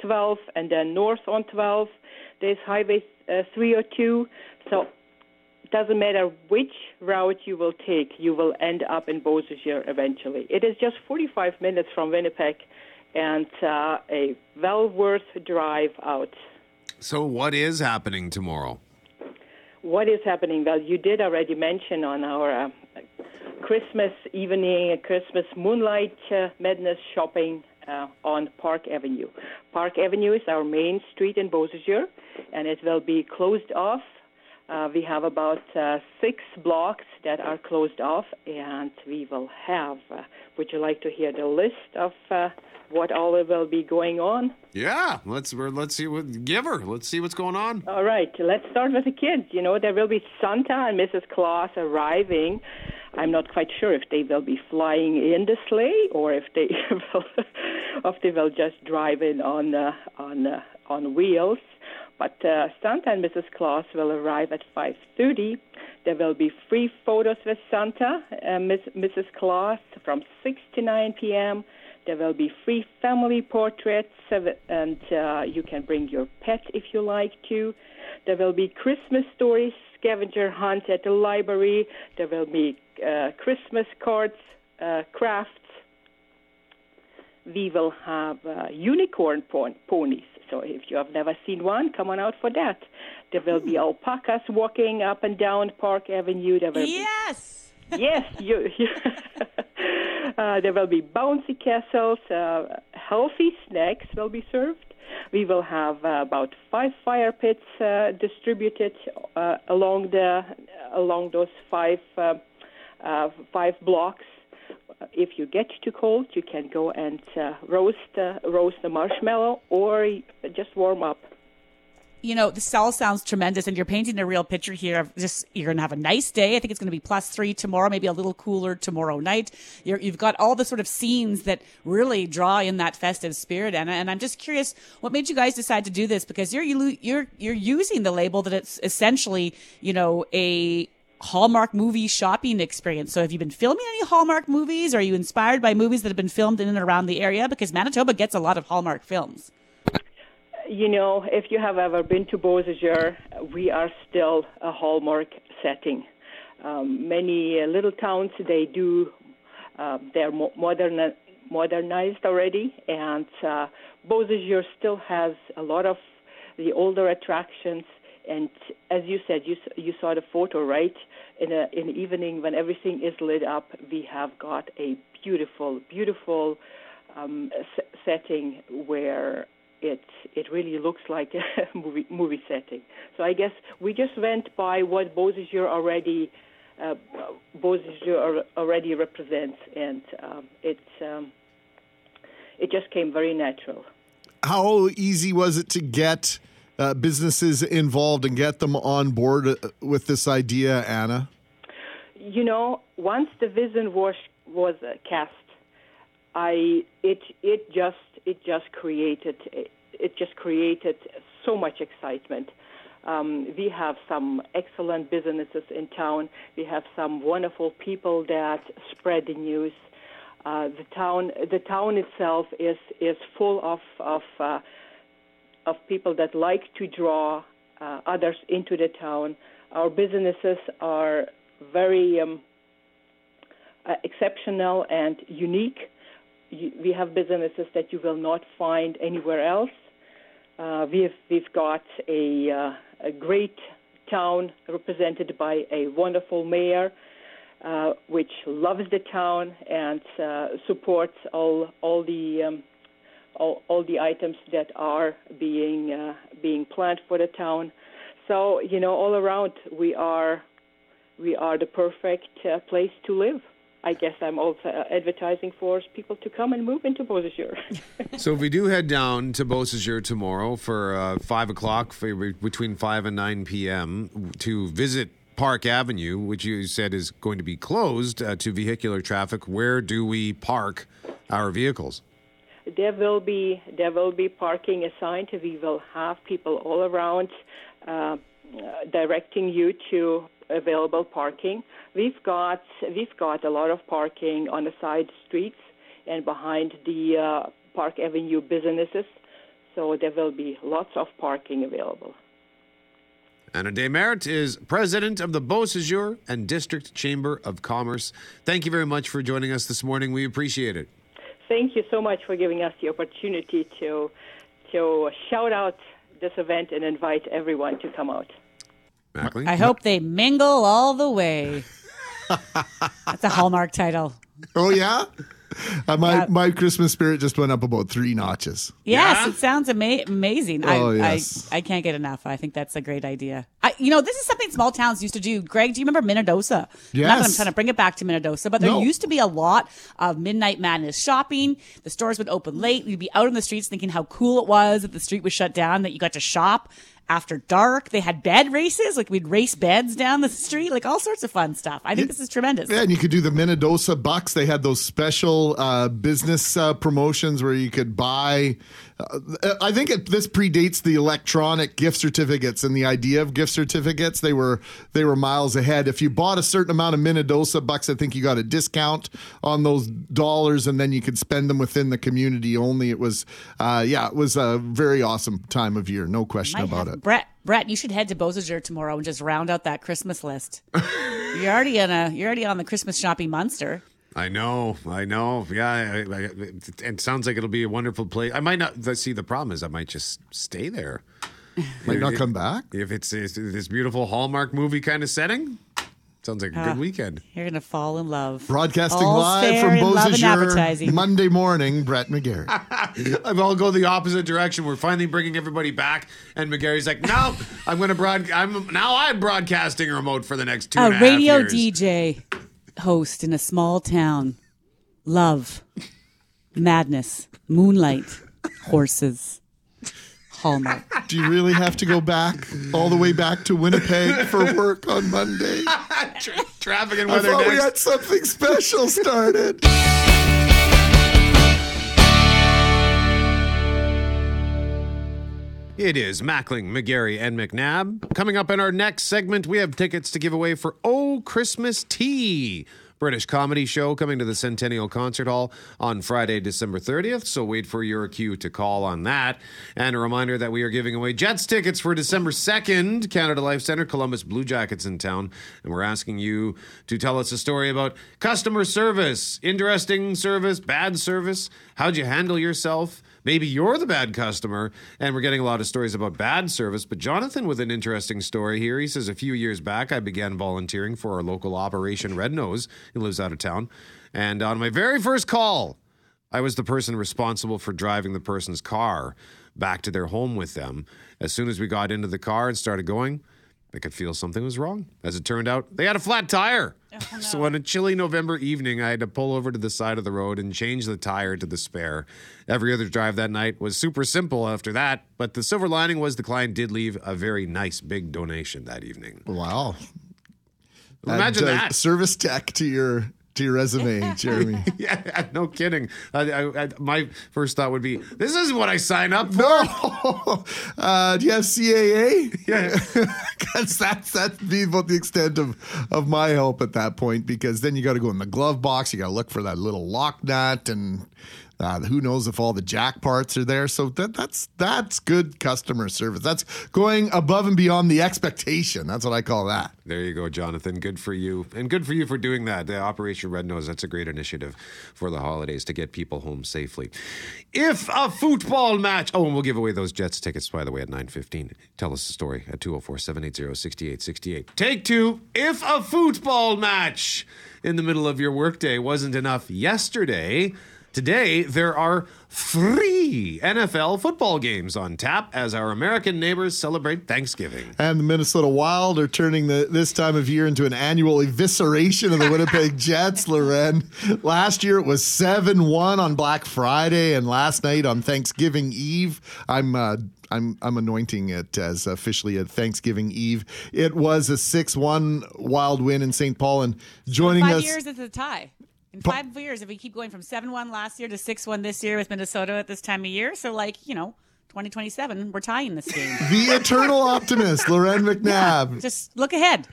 12, and then north on 12. There's Highway uh, 302. So it doesn't matter which route you will take, you will end up in Beausejour eventually. It is just 45 minutes from Winnipeg, and uh, a well worth drive out. So, what is happening tomorrow? What is happening? Well, you did already mention on our uh, Christmas evening, Christmas moonlight uh, madness shopping uh, on Park Avenue. Park Avenue is our main street in Beausejour, and it will be closed off. Uh, we have about uh, six blocks that are closed off, and we will have. Uh, would you like to hear the list of uh, what all will be going on? Yeah, let's let's see what give her. Let's see what's going on. All right, let's start with the kids. You know, there will be Santa and Mrs. Claus arriving. I'm not quite sure if they will be flying in the sleigh or if they will, if they will just drive in on uh, on uh, on wheels. But uh, Santa and Mrs. Claus will arrive at 5:30. There will be free photos with Santa and Miss, Mrs. Claus from 6 to 9 p.m. There will be free family portraits, uh, and uh, you can bring your pet if you like to. There will be Christmas stories, scavenger hunt at the library. There will be uh, Christmas cards, uh, crafts. We will have uh, unicorn pon- ponies. So if you have never seen one, come on out for that. There will be alpacas walking up and down Park Avenue. There will be Yes. yes, you. you uh, there will be bouncy castles. Uh, healthy snacks will be served. We will have uh, about five fire pits uh, distributed uh, along the along those five uh, uh, five blocks. If you get too cold, you can go and uh, roast uh, roast the marshmallow or just warm up. You know, this all sounds tremendous, and you're painting a real picture here of just you're going to have a nice day. I think it's going to be plus three tomorrow, maybe a little cooler tomorrow night. You're, you've got all the sort of scenes that really draw in that festive spirit. And I'm just curious, what made you guys decide to do this? Because you're you're you're using the label that it's essentially, you know, a Hallmark movie shopping experience. So have you been filming any Hallmark movies? Are you inspired by movies that have been filmed in and around the area? Because Manitoba gets a lot of Hallmark films. You know, if you have ever been to Beausejour, we are still a hallmark setting. Um, many uh, little towns they do uh, they're mo- modern modernized already, and uh, Beausejour still has a lot of the older attractions. And as you said, you you saw the photo, right? In a in the evening when everything is lit up, we have got a beautiful, beautiful um, s- setting where it it really looks like a movie movie setting. So I guess we just went by what Beausejour already uh, already represents, and um, it um, it just came very natural. How easy was it to get uh, businesses involved and get them on board uh, with this idea, Anna? You know, once the vision was was uh, cast, I it it just it just created it just created so much excitement. Um, we have some excellent businesses in town. We have some wonderful people that spread the news. Uh, the town the town itself is is full of of uh, of people that like to draw uh, others into the town. Our businesses are very um, uh, exceptional and unique. We have businesses that you will not find anywhere else. Uh, we've we've got a uh, a great town represented by a wonderful mayor. uh, which loves the town and uh, supports all all the um, all, all the items that are being uh, being planned for the town. So you know, all around we are we are the perfect uh, place to live. I guess I'm also uh, advertising for people to come and move into Beausejour. So if we do head down to Beausejour tomorrow for uh, five o'clock, for between five and nine p.m. to visit Park Avenue, which you said is going to be closed uh, to vehicular traffic, where do we park our vehicles? There will be there will be parking assigned. We will have people all around uh, directing you to available parking. We've got we've got a lot of parking on the side streets and behind the uh, Park Avenue businesses, so there will be lots of parking available. Anna Desmertes is president of the Beausejour and District Chamber of Commerce. Thank you very much for joining us this morning. We appreciate it. Thank you so much for giving us the opportunity to to shout out this event and invite everyone to come out. Mackling? I hope they mingle all the way. That's a Hallmark title. Oh yeah. Uh, my my Christmas spirit just went up about three notches. Yes, Yeah? it sounds ama- amazing. Oh, I, yes. I I can't get enough. I think that's a great idea. I, you know, this is something small towns used to do. Greg, do you remember Minnedosa? Not that I'm trying to bring it back to Minnedosa, but there No. used to be a lot of midnight madness shopping. The stores would open late. You'd be out on the streets thinking how cool it was that the street was shut down, that you got to shop after dark. They had bed races, like we'd race beds down the street, like all sorts of fun stuff. I think this is tremendous. Yeah, and you could do the Minnedosa Bucks. They had those special uh, business uh, promotions where you could buy. Uh, I think it, this predates the electronic gift certificates and the idea of gift certificates. They were they were miles ahead. If you bought a certain amount of Minnedosa bucks, I think you got a discount on those dollars, and then you could spend them within the community. Only it was, uh, yeah, it was a very awesome time of year, no question about it. Brett, Brett, you should head to Beausejour tomorrow and just round out that Christmas list. you're already on a you're already on the Christmas shopping monster. I know, I know. Yeah, I, I, it, it sounds like it'll be a wonderful place. I might not see. The problem is, I might just stay there. Might not come back. If it's, it's this beautiful Hallmark movie kind of setting, sounds like a good ah, weekend. You're gonna fall in love. Broadcasting All's live from in love and Beausejour, advertising. Monday morning, Brett McGarry. I'll go the opposite direction. We're finally bringing everybody back, and McGarry's like, "No, I'm going to broad. I'm now I'm broadcasting remote for the next two a and a half radio years." DJ host in a small town. Love, madness, moonlight, horses, Hallmark. Do you really have to go back all the way back to Winnipeg for work on Monday? Tra- traffic and I weather thought we next. had something special started. It is Mackling, McGarry, and McNabb. Coming up in our next segment, we have tickets to give away for Oh Christmas Tea. British comedy show coming to the Centennial Concert Hall on Friday, December 30th. So wait for your cue to call on that. And a reminder that we are giving away Jets tickets for December 2nd, Canada Life Center, Columbus Blue Jackets in town. And we're asking you to tell us a story about customer service, interesting service, bad service. How'd you handle yourself? Maybe you're the bad customer, and we're getting a lot of stories about bad service. But Jonathan, with an interesting story here, he says a few years back, I began volunteering for our local Operation Red Nose. He lives out of town. And on my very first call, I was the person responsible for driving the person's car back to their home with them. As soon as we got into the car and started going, I could feel something was wrong. As it turned out, they had a flat tire. So on a chilly November evening, I had to pull over to the side of the road and change the tire to the spare. Every other drive that night was super simple after that, but the silver lining was the client did leave a very nice big donation that evening. Wow. Imagine Add, uh, that. service tech to your to your resume, Jeremy. Yeah, no kidding. I, I, I, my first thought would be, this isn't what I sign up for. No. Uh, do you have CAA? Yeah. Because that's that's be about the extent of of my help at that point. Because then you got to go in the glove box. You got to look for that little lock nut, and Uh, who knows if all the jack parts are there? So that that's that's good customer service. That's going above and beyond the expectation. That's what I call that. There you go, Jonathan. Good for you. And good for you for doing that. Uh, Operation Red Nose, that's a great initiative for the holidays to get people home safely. If a football match, oh, and we'll give away those Jets tickets, by the way, at 9.15. Tell us the story at 204-780-6868. Take two. If a football match in the middle of your workday wasn't enough yesterday, today there are three NFL football games on tap as our American neighbors celebrate Thanksgiving. And the Minnesota Wild are turning the, this time of year into an annual evisceration of the Winnipeg Jets, Loren. Last year it was 7 1 on Black Friday, and last night on Thanksgiving Eve. I'm. Uh, I'm I'm anointing it as officially a Thanksgiving Eve. It was a six one wild win in St. Paul, and joining Five us years it's a tie. In five years, if we keep going from seven one last year to six one this year with Minnesota at this time of year, so like you know, twenty twenty seven, we're tying this game. the eternal optimist, Loren McNabb, Just look ahead.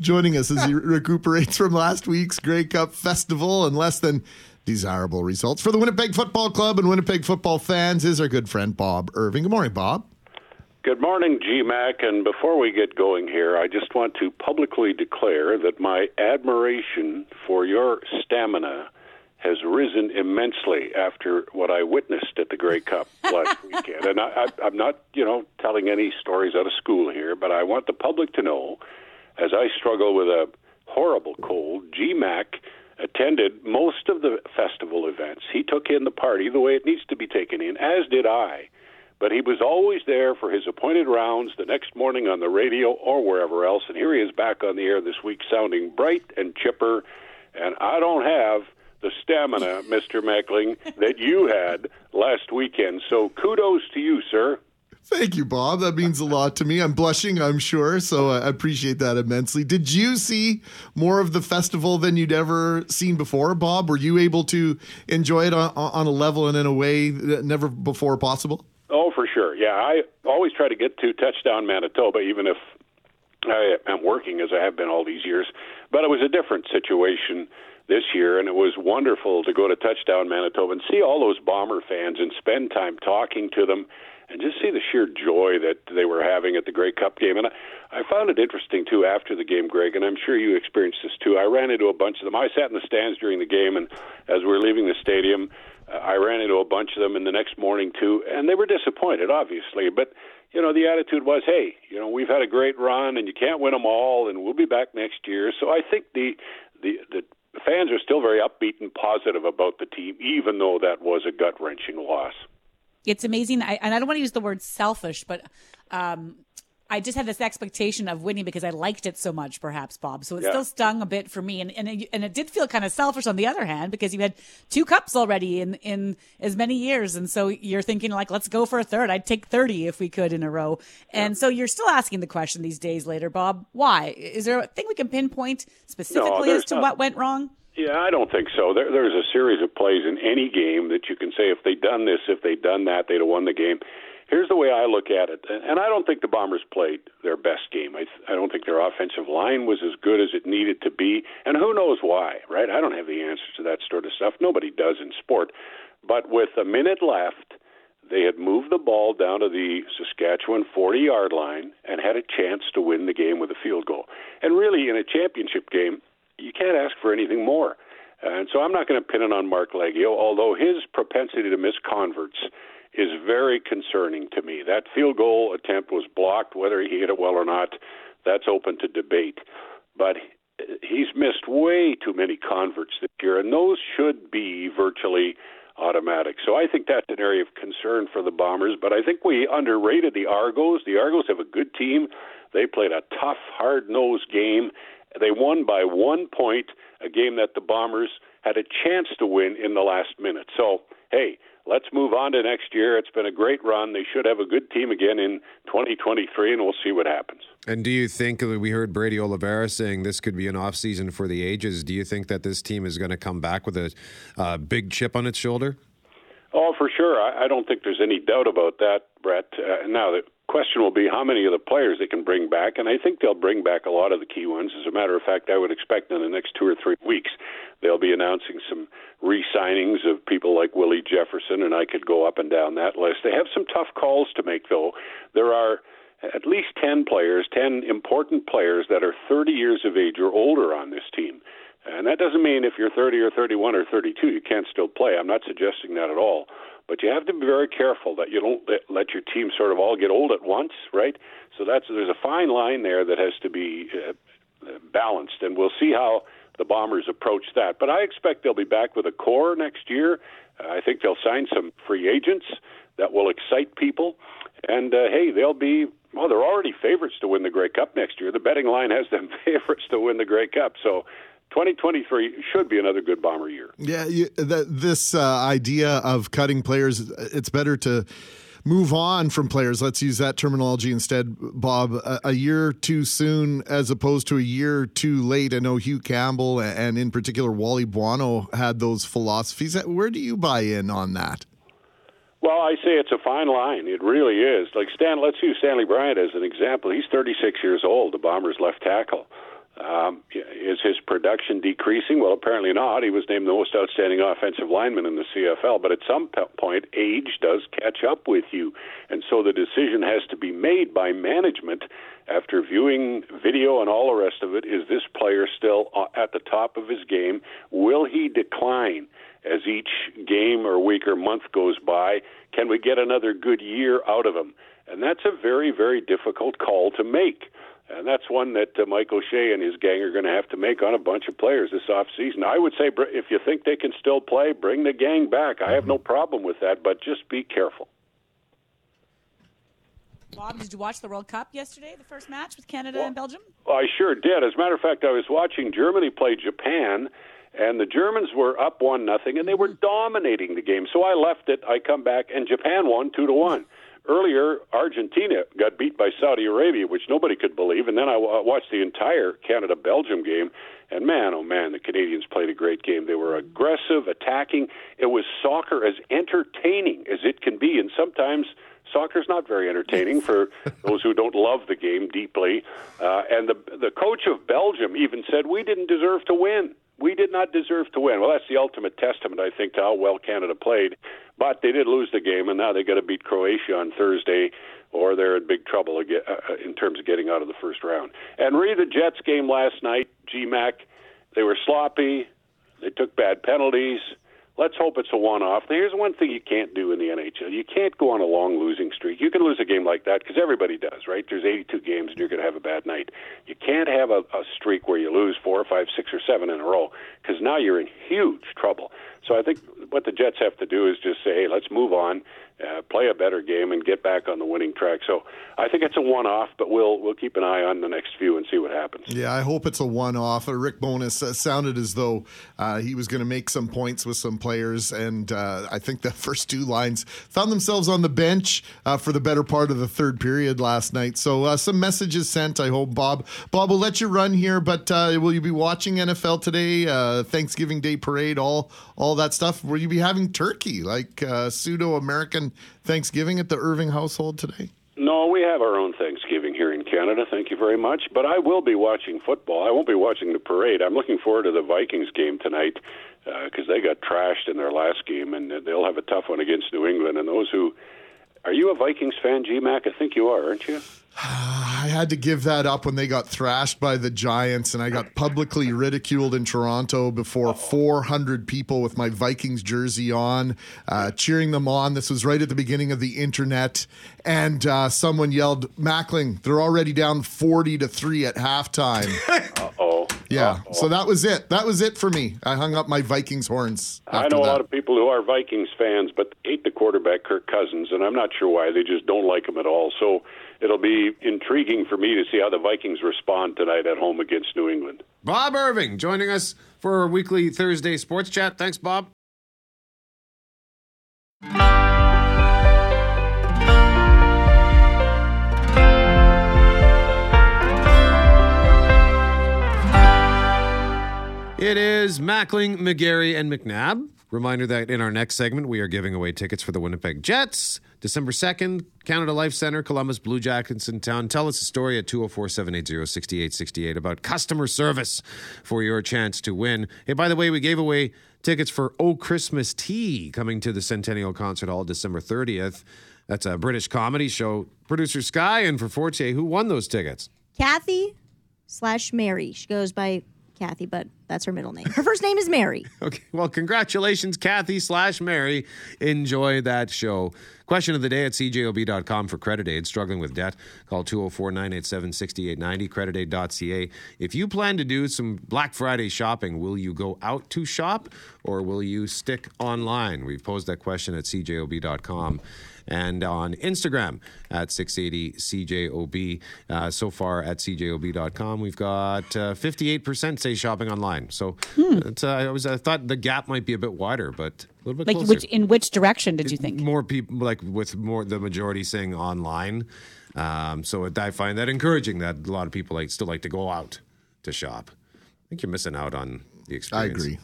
joining us as he recuperates from last week's Grey Cup Festival and less than desirable results for the Winnipeg Football Club and Winnipeg football fans is our good friend Bob Irving. Good morning, Bob. Good morning, GMAC. And before we get going here, I just want to publicly declare that my admiration for your stamina has risen immensely after what I witnessed at the Grey Cup last weekend. And I, I, I'm not, you know, telling any stories out of school here, but I want the public to know, as I struggle with a horrible cold, GMAC attended most of the festival events. He took in the party the way it needs to be taken in, as did I. But he was always there for his appointed rounds the next morning on the radio or wherever else. And here he is back on the air this week, sounding bright and chipper. And I don't have the stamina, Mr. Mackling, that you had last weekend. So kudos to you, sir. Thank you, Bob. That means a lot to me. I'm blushing, I'm sure, so I appreciate that immensely. Did you see more of the festival than you'd ever seen before, Bob? Were you able to enjoy it on, on a level and in a way that never before possible? Oh, for sure. Yeah, I always try to get to touchdown Manitoba, even if I am working as I have been all these years. But it was a different situation this year, and it was wonderful to go to touchdown Manitoba and see all those Bomber fans and spend time talking to them and just see the sheer joy that they were having at the Grey Cup game. And I, I found it interesting too after the game, Greg, and I'm sure you experienced this too. I ran into a bunch of them. I sat in the stands during the game, and as we were leaving the stadium, I ran into a bunch of them. in the next morning too, and they were disappointed, obviously, but. You know, the attitude was, "Hey, you know, we've had a great run, and you can't win them all, and we'll be back next year." So I think the the the fans are still very upbeat and positive about the team, even though that was a gut wrenching loss. It's amazing, I, and I don't want to use the word selfish, but um, I just had this expectation of winning because I liked it so much, perhaps, Bob. So it Yeah. still stung a bit for me, and and it, and it did feel kind of selfish on the other hand because you had two cups already in in as many years, and so you're thinking like, let's go for a third. I'd take thirty if we could in a row, and so you're still asking the question these days later, Bob. Why is there a thing we can pinpoint specifically there's as to not. what went wrong? Yeah, I don't think so. There, there's a series of plays in any game that you can say if they'd done this, if they'd done that, they'd have won the game. Here's the way I look at it, and I don't think the Bombers played their best game. I, I don't think their offensive line was as good as it needed to be, and who knows why, right? I don't have the answers to that sort of stuff. Nobody does in sport. But with a minute left, they had moved the ball down to the Saskatchewan 40 yard line and had a chance to win the game with a field goal. And really, in a championship game, you can't ask for anything more. And so I'm not going to pin it on Marc Liegghio, although his propensity to miss converts is very concerning to me. That field goal attempt was blocked, whether he hit it well or not, that's open to debate. But he's missed way too many converts this year, and those should be virtually automatic. So I think that's an area of concern for the Bombers. But I think we underrated the Argos. The Argos have a good team. They played a tough, hard nosed game. They won by one point, a game that the Bombers had a chance to win in the last minute. So, hey, let's move on to next year. It's been a great run. They should have a good team again in 2023, and we'll see what happens. And do you think we heard Brady Oliveira saying this could be an off season for the ages? Do you think that this team is going to come back with a uh, big chip on its shoulder? Oh, for sure. I, I don't think there's any doubt about that, Brett. Uh, now, that question will be how many of the players they can bring back, and I think they'll bring back a lot of the key ones. As a matter of fact, I would expect in the next two or three weeks they'll be announcing some re-signings of people like Willie Jefferson, and I could go up and down that list. They have some tough calls to make, though. There are at least 10 players, 10 important players that are 30 years of age or older on this team. And that doesn't mean if you're 30 or 31 or 32, you can't still play. I'm not suggesting that at all. But you have to be very careful that you don't let, your team sort of all get old at once, right? So that's there's a fine line there that has to be uh, balanced, and we'll see how the Bombers approach that. But I expect they'll be back with a core next year. Uh, I think they'll sign some free agents that will excite people, and uh, hey, they'll be well. They're already favorites to win the Grey Cup next year. The betting line has them favorites to win the Grey Cup, so 2023 should be another good Bomber year. Yeah, you, that, this uh, idea of cutting players, it's better to move on from players. Let's use that terminology instead, Bob. A, a year too soon as opposed to a year too late. I know Hugh Campbell and, in particular, Wally Buono had those philosophies. Where do you buy in on that? Well, I say it's a fine line. It really is. Like Stan, let's use Stanley Bryant as an example. He's 36 years old, the Bombers' left tackle. Um, is his production decreasing? Well, apparently not. He was named the most outstanding offensive lineman in the CFL, but at some point, age does catch up with you. And so the decision has to be made by management after viewing video and all the rest of it. Is this player still uh, at the top of his game? Will he decline as each game or week or month goes by? Can we get another good year out of him? And that's a very, very difficult call to make. And that's one that uh, Mike O'Shea and his gang are going to have to make on a bunch of players this offseason. I would say br- if you think they can still play, bring the gang back. I have no problem with that, but just be careful. Bob, did you watch the World Cup yesterday, the first match with Canada and Belgium? Well, I sure did. As a matter of fact, I was watching Germany play Japan, and the Germans were up one nothing, and they were dominating the game. So I left it. I come back, and Japan won two to one. Earlier, Argentina got beat by Saudi Arabia, which nobody could believe, and then I w- watched the entire Canada Belgium game, and man, oh man, the Canadians played a great game. They were aggressive, attacking. It was soccer as entertaining as it can be, and sometimes soccer's not very entertaining for those who don't love the game deeply. Uh, and the the coach of Belgium even said we didn't deserve to win. We did not deserve to win. Well, that's the ultimate testament, I think, to how well Canada played. But they did lose the game, and now they got to beat Croatia on Thursday, or they're in big trouble again, uh, in terms of getting out of the first round. And read the Jets game last night, GMAC. They were sloppy. They took bad penalties. Let's hope it's a one off. Here's one thing you can't do in the NHL. You can't go on a long losing streak. You can lose a game like that because everybody does, right? There's 82 games and you're going to have a bad night. You can't have a, a streak where you lose four or five, six or seven in a row because now you're in huge trouble. So I think what the Jets have to do is just say, hey, let's move on, uh, play a better game, and get back on the winning track. So I think it's a one-off, but we'll we'll keep an eye on the next few and see what happens. Yeah, I hope it's a one-off. Uh, Rick Bowness uh, sounded as though uh, he was going to make some points with some players, and uh, I think the first two lines found themselves on the bench uh, for the better part of the third period last night. So some messages sent. I hope Bob Bob will let you run here, but will you be watching NFL today? Thanksgiving Day parade, all all that stuff. Will you be having turkey like uh, pseudo American Thanksgiving at the Irving household today? No, we have our own Thanksgiving here in Canada. Thank you very much. But I will be watching football. I won't be watching the parade. I'm looking forward to the Vikings game tonight because they got trashed in their last game, and they'll have a tough one against New England. And those who are you a Vikings fan, GMAC? I think you are, aren't you? I had to give that up when they got thrashed by the Giants, and I got publicly ridiculed in Toronto before 400 people with my Vikings jersey on, uh, cheering them on. This was right at the beginning of the internet, and uh, someone yelled, "Mackling, they're already down 40 to three at halftime." oh. Yeah, so that was it. That was it for me. I hung up my Vikings horns. I know a that. lot of people who are Vikings fans, but hate the quarterback Kirk Cousins, and I'm not sure why. They just don't like him at all. So it'll be intriguing for me to see how the Vikings respond tonight at home against New England. Bob Irving joining us for our weekly Thursday sports chat. Thanks, Bob. It is Mackling, McGarry, and McNabb. Reminder that in our next segment, we are giving away tickets for the Winnipeg Jets December 2nd, Canada Life Center, Columbus Blue Jackets in town. Tell us a story at 204 780 6868 about customer service for your chance to win. Hey, by the way, we gave away tickets for Oh Christmas Tea coming to the Centennial Concert Hall December 30th. That's a British comedy show. Producer Sky and for Forte, who won those tickets? Kathy slash Mary. She goes by Kathy, but that's her middle name. Her first name is Mary. Okay, well, congratulations, Kathy slash Mary. Enjoy that show. Question of the day at cjob.com for credit aid. Struggling with debt? Call 204 987 6890, creditaid.ca. If you plan to do some Black Friday shopping, will you go out to shop or will you stick online? We've posed that question at cjob.com and on Instagram at 680CJOB. Uh, so far at CJOB.com, we've got uh, 58% say shopping online. So it's, uh, I, was, I thought the gap might be a bit wider, but a little bit Like closer. which in which direction did you think? More people, like with more the majority saying online. Um, so it, I find that encouraging that a lot of people like still like to go out to shop. I think you're missing out on the experience. I agree.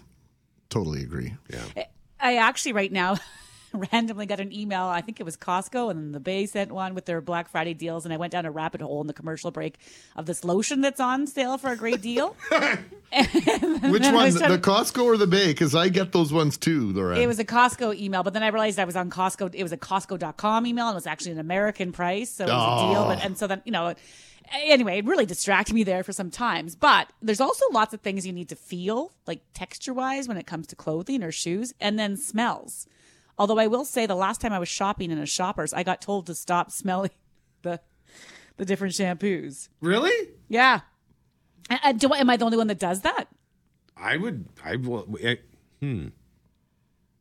Totally agree. Yeah. I actually right now randomly got an email. I think it was Costco, and then the Bay sent one with their Black Friday deals. And I went down a rabbit hole in the commercial break of this lotion that's on sale for a great deal. Which one, the Costco or the Bay? Because I get those ones too, Lorraine. It was a Costco email, but then I realized I was on Costco. It was a Costco.com email, and it was actually an American price, so it was a deal. But and so then you know, anyway, it really distracted me there for some times. But there's also lots of things you need to feel, like texture wise, when it comes to clothing or shoes, and then smells. Although I will say, the last time I was shopping in a Shoppers, I got told to stop smelling the the different shampoos. Really? Yeah. And- and do I, am I the only one that does that? I would. I will. eh,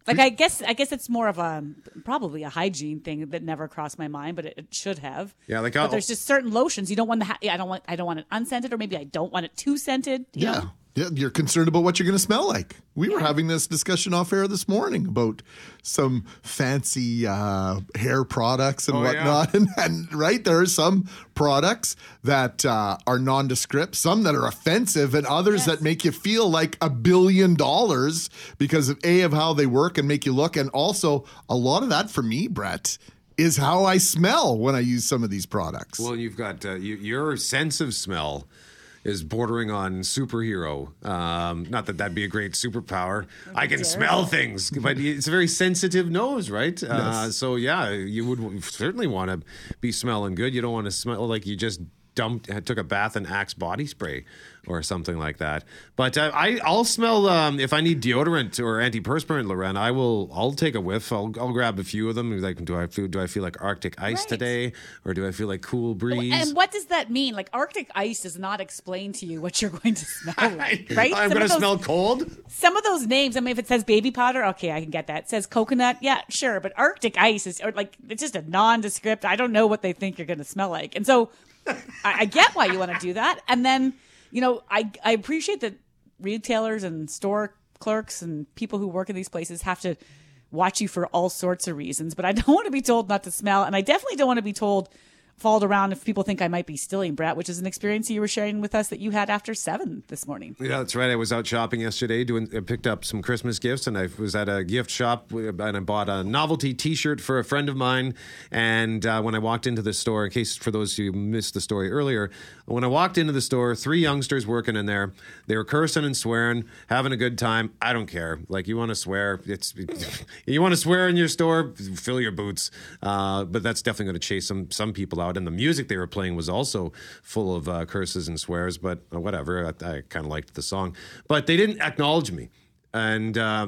Like I guess I guess it's more of a probably a hygiene thing that never crossed my mind, but it, it should have. Yeah, like but I'll- there's just certain lotions you don't want the ha- I don't want I don't want it unscented or maybe I don't want it too scented. you yeah. know? Yeah, you're concerned about what you're going to smell like. We were having this discussion off air this morning about some fancy uh, hair products and Oh, yeah. whatnot. And, and right, there are some products that uh, are nondescript, some that are offensive, and others that make you feel like a billion dollars because of A, of how they work and make you look. And also, a lot of that for me, Brett, is how I smell when I use some of these products. Well, you've got uh, you, your sense of smell is bordering on superhero. Um, not that that'd be a great superpower. I can smell things, but it's a very sensitive nose, right? Uh, so yeah, you would certainly want to be smelling good. You don't want to smell like you just dumped, took a bath in Axe body spray or something like that. But uh, I, I'll smell um, if I need deodorant or antiperspirant, Loren. I will. I'll take a whiff. I'll, I'll grab a few of them. Like, do I feel? Do I feel like Arctic ice Right. today, or do I feel like cool breeze? And what does that mean? Like Arctic ice does not explain to you what you're going to smell like, right? I'm going to smell cold. Some of those names, I mean, if it says baby powder, okay, I can get that. It says coconut, yeah, sure. But Arctic ice is or like it's just a nondescript. I don't know what they think you're going to smell like, and so I, I get why you want to do that. And then, you know, I I appreciate that retailers and store clerks and people who work in these places have to watch you for all sorts of reasons. But I don't want to be told not to smell, and I definitely don't want to be told followed around if people think I might be stealing, Brett, which is an experience you were sharing with us that you had after seven this morning. Yeah, that's right. I was out shopping yesterday, doing I picked up some Christmas gifts, and I was at a gift shop and I bought a novelty T-shirt for a friend of mine. And uh, when I walked into the store, in case for those who missed the story earlier, when I walked into the store, three youngsters working in there. They were cursing and swearing, having a good time. I don't care. Like you want to swear, it's you want to swear in your store, fill your boots. Uh, but that's definitely going to chase some some people out. And the music they were playing was also full of uh, curses and swears. But uh, whatever, I, I kind of liked the song. But they didn't acknowledge me, and uh,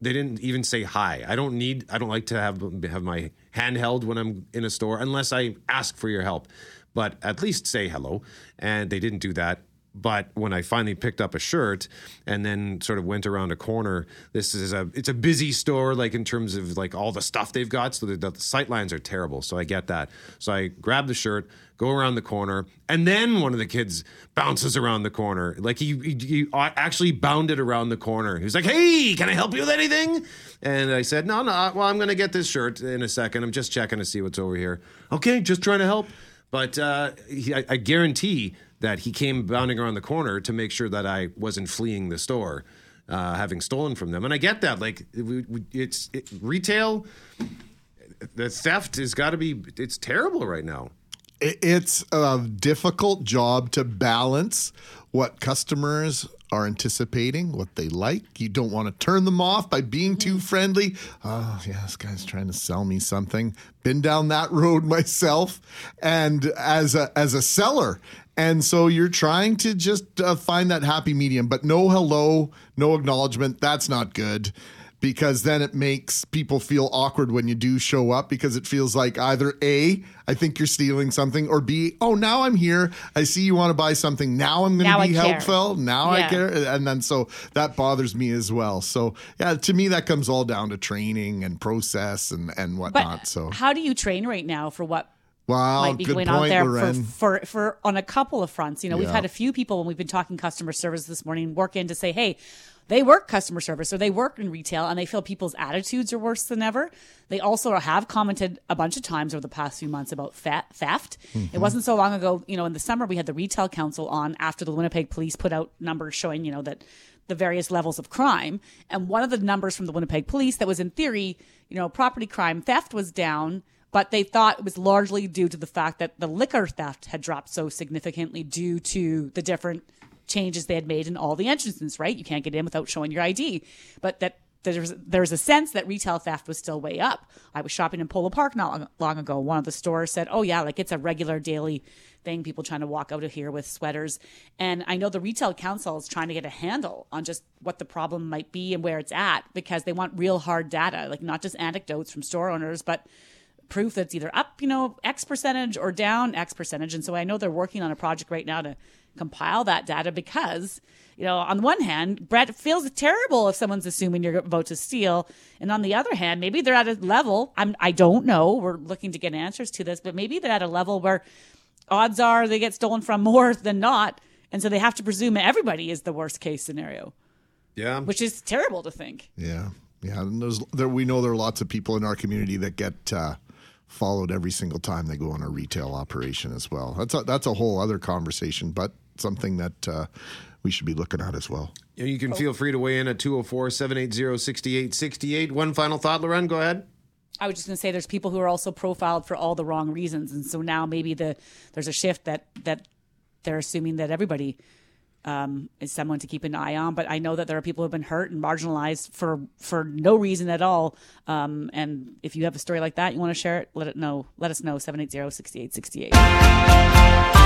they didn't even say hi. I don't need. I don't like to have have my hand held when I'm in a store unless I ask for your help. But at least say hello. And they didn't do that. But when I finally picked up a shirt and then sort of went around a corner, this is a it's a busy store, like in terms of like all the stuff they've got. So the, the sight lines are terrible. So I get that. So I grab the shirt, go around the corner, and then one of the kids bounces around the corner. Like he, he, he uh, actually bounded around the corner. He was like, "Hey, can I help you with anything?" And I said, "No, no. Uh, well, I'm going to get this shirt in a second. I'm just checking to see what's over here." Okay, just trying to help. But uh, he, I, I guarantee that he came bounding around the corner to make sure that I wasn't fleeing the store, uh, having stolen from them. And I get that. Like, it's it, retail. the theft has got to be. It's terrible right now. It's a difficult job to balance what customers are anticipating, what they like. You don't want to turn them off by being too friendly. Oh, yeah, this guy's trying to sell me something. Been down that road myself, and as a as a seller. And so you're trying to just uh, find that happy medium, but no hello, no acknowledgement. That's not good because then it makes people feel awkward when you do show up because it feels like either A, I think you're stealing something, or B, oh, now I'm here. I see you want to buy something. Now I'm going to be helpful. Now I care. And then so that bothers me as well. So, yeah, to me, that comes all down to training and process and, and But whatnot. so, how do you train right now for what wow, might be good going point, on there Loren. for, for for on a couple of fronts. You know, we've had a few people when we've been talking customer service this morning work in to say, hey, they work customer service or they work in retail and they feel people's attitudes are worse than ever. They also have commented a bunch of times over the past few months about theft. It mm-hmm. wasn't so long ago, you know, in the summer we had the retail council on after the Winnipeg police put out numbers showing, you know, that the various levels of crime. And one of the numbers from the Winnipeg police that was in theory, you know, property crime theft was down but they thought it was largely due to the fact that the liquor theft had dropped so significantly due to the different changes they had made in all the entrances, right? You can't get in without showing your ID. But that there's there's a sense that retail theft was still way up. I was shopping in Polo Park not long, long ago. One of the stores said, "Oh yeah, like it's a regular daily thing. People trying to walk out of here with sweaters." And I know the retail council is trying to get a handle on just what the problem might be and where it's at because they want real hard data, like not just anecdotes from store owners, but proof that's either up, you know, X percentage or down X percentage. And so I know they're working on a project right now to compile that data because, you know, on the one hand, Brett feels terrible if someone's assuming you're about to steal. And on the other hand, maybe they're at a level, I'm, I don't know, we're looking to get answers to this, but maybe they're at a level where odds are they get stolen from more than not. And so they have to presume everybody is the worst case scenario, Yeah. which is terrible to think. Yeah, yeah. And there's there we know there are lots of people in our community that get uh, followed every single time they go on a retail operation as well. That's a, that's a whole other conversation, but something that uh, we should be looking at as well. You can feel free to weigh in at 204 780 6868. One final thought, Loren, go ahead. I was just going to say there's people who are also profiled for all the wrong reasons, and so now maybe the there's a shift that that they're assuming that everybody um, is someone to keep an eye on. But I know that there are people who have been hurt and marginalized for for no reason at all. Um, and if you have a story like that, you want to share it, let it know. Let us know 780-6868.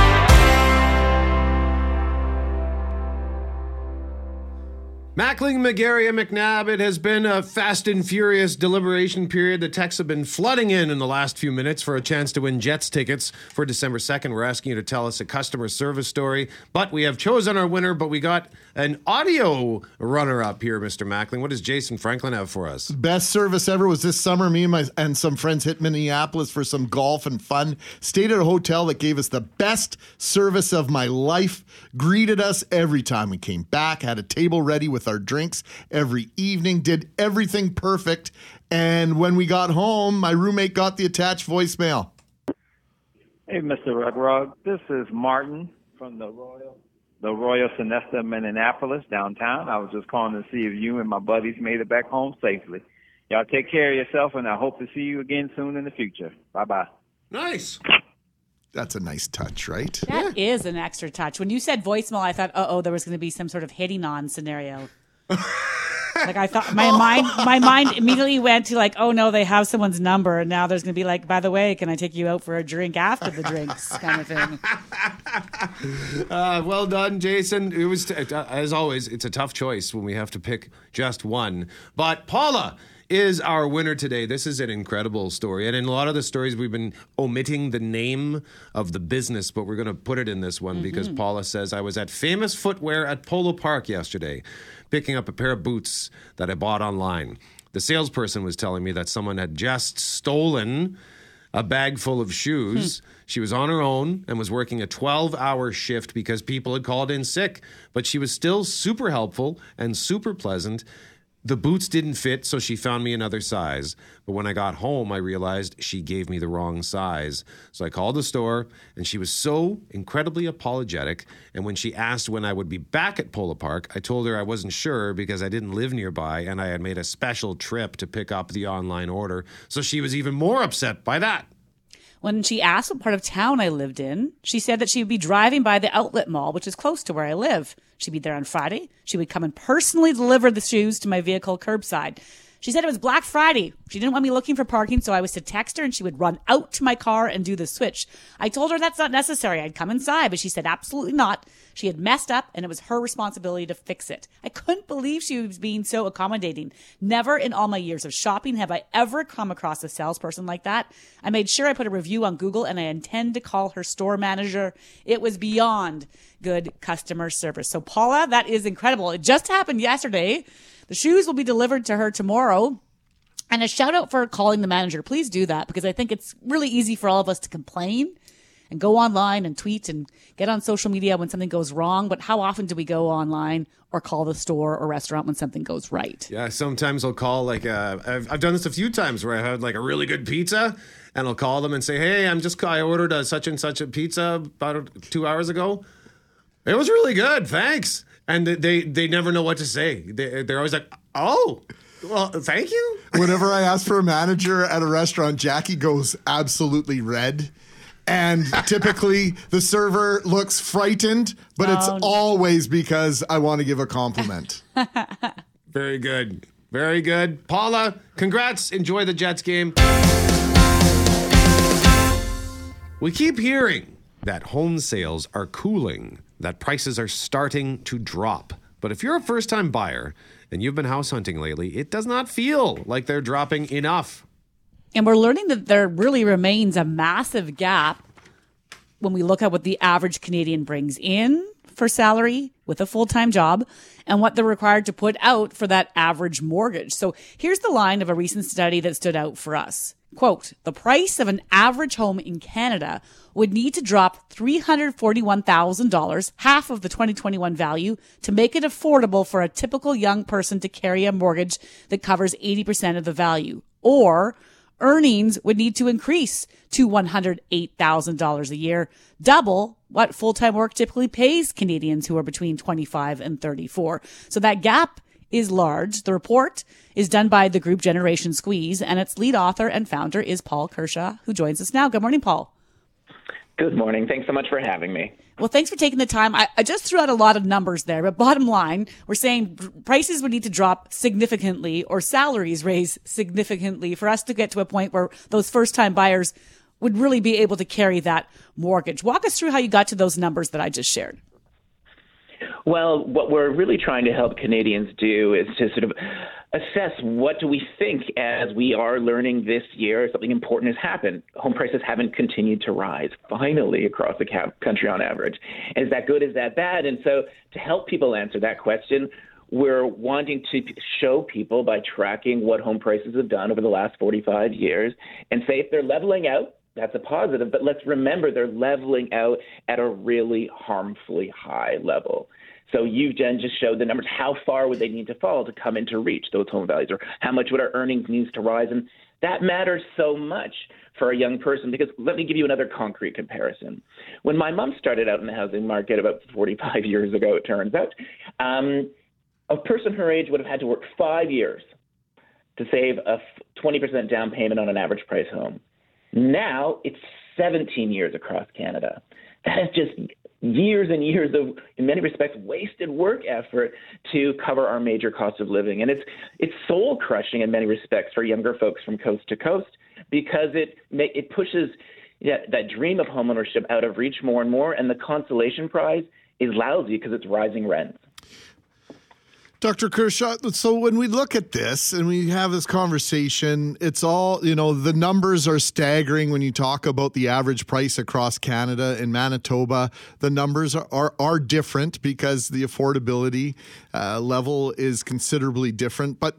Mackling, McGarry, McNabb, it has been a fast and furious deliberation period. The texts have been flooding in in the last few minutes for a chance to win Jets tickets for December 2nd. We're asking you to tell us a customer service story, but we have chosen our winner, but we got an audio runner up here, Mr. Mackling. What does Jason Franklin have for us? Best service ever was this summer. Me and my and some friends hit Minneapolis for some golf and fun. Stayed at a hotel that gave us the best service of my life. Greeted us every time we came back. Had a table ready with our drinks every evening. Did everything perfect. And when we got home, my roommate got the attached voicemail. Hey, Mr. Rugrug. This is Martin from the Royal, the Royal Sonesta Minneapolis downtown. I was just calling to see if you and my buddies made it back home safely. Y'all take care of yourself, and I hope to see you again soon in the future. Bye bye. Nice. That's a nice touch, right? That is an extra touch. When you said voicemail, I thought, uh oh, there was going to be some sort of hitting on scenario. Like I thought, my mind, my mind immediately went to like, oh no, they have someone's number, and now there's going to be like, by the way, can I take you out for a drink after the drinks, kind of thing. Uh, well done, Jason. It was, uh, as always, it's a tough choice when we have to pick just one. But Paula is our winner today. This is an incredible story. And in a lot of the stories, we've been omitting the name of the business, but we're going to put it in this one because mm-hmm. Paula says, I was at Famous Footwear at Polo Park yesterday, picking up a pair of boots that I bought online. The salesperson was telling me that someone had just stolen a bag full of shoes. Hmm. She was on her own and was working a 12 hour shift because people had called in sick, but she was still super helpful and super pleasant. The boots didn't fit, so she found me another size. But when I got home, I realized she gave me the wrong size. So I called the store, and she was so incredibly apologetic. And when she asked when I would be back at Polo Park, I told her I wasn't sure because I didn't live nearby and I had made a special trip to pick up the online order. So she was even more upset by that. When she asked what part of town I lived in, she said that she would be driving by the outlet mall, which is close to where I live. She'd be there on Friday. She would come and personally deliver the shoes to my vehicle curbside. She said it was Black Friday. She didn't want me looking for parking, so I was to text her and she would run out to my car and do the switch. I told her that's not necessary. I'd come inside, but she said absolutely not. She had messed up and it was her responsibility to fix it. I couldn't believe she was being so accommodating. Never in all my years of shopping have I ever come across a salesperson like that. I made sure I put a review on Google and I intend to call her store manager. It was beyond good customer service. So Paula, that is incredible. It just happened yesterday. The shoes will be delivered to her tomorrow. And a shout out for calling the manager. Please do that because I think it's really easy for all of us to complain and go online and tweet and get on social media when something goes wrong. But how often do we go online or call the store or restaurant when something goes right? Yeah, sometimes I'll call like uh, I've, I've done this a few times where I had like a really good pizza, and I'll call them and say, "Hey, I'm just I ordered a such and such a pizza about two hours ago. It was really good, thanks." And they they never know what to say. They, they're always like, "Oh, well, thank you." Whenever I ask for a manager at a restaurant, Jackie goes absolutely red. And typically the server looks frightened, but it's Oh, no. always because I want to give a compliment. Very good, very good, Paula. Congrats. Enjoy the Jets game. We keep hearing that home sales are cooling, that prices are starting to drop. But if you're a first time buyer and you've been house hunting lately, it does not feel like they're dropping enough. And we're learning that there really remains a massive gap when we look at what the average Canadian brings in for salary with a full time job and what they're required to put out for that average mortgage. So here's the line of a recent study that stood out for us. Quote, the price of an average home in Canada would need to drop $341,000, half of the 2021 value, to make it affordable for a typical young person to carry a mortgage that covers 80% of the value. Or earnings would need to increase to $108,000 a year, double what full-time work typically pays Canadians who are between 25 and 34. So that gap is large. The report is done by the group Generation Squeeze and its lead author and founder is Paul Kershaw, who joins us now. Good morning, Paul. Good morning. Thanks so much for having me. Well, thanks for taking the time. I, I just threw out a lot of numbers there, but bottom line, we're saying prices would need to drop significantly or salaries raise significantly for us to get to a point where those first time buyers would really be able to carry that mortgage. Walk us through how you got to those numbers that I just shared. Well, what we're really trying to help Canadians do is to sort of assess what do we think as we are learning this year something important has happened. Home prices haven't continued to rise finally across the country on average. Is that good? Is that bad? And so to help people answer that question, we're wanting to show people by tracking what home prices have done over the last 45 years and say if they're leveling out, that's a positive. But let's remember they're leveling out at a really harmfully high level. So you, Jen, just showed the numbers. How far would they need to fall to come into reach those home values, or how much would our earnings need to rise? And that matters so much for a young person because let me give you another concrete comparison. When my mom started out in the housing market about 45 years ago, it turns out, um, a person her age would have had to work five years to save a 20% down payment on an average price home. Now it's 17 years across Canada. That is just years and years of, in many respects, wasted work effort to cover our major cost of living. And it's it's soul crushing in many respects for younger folks from coast to coast because it it pushes that, that dream of homeownership out of reach more and more. And the consolation prize is lousy because it's rising rents. Dr. Kershaw, so when we look at this and we have this conversation, it's all, you know, the numbers are staggering when you talk about the average price across Canada. and Manitoba, the numbers are, are, are different because the affordability uh, level is considerably different. But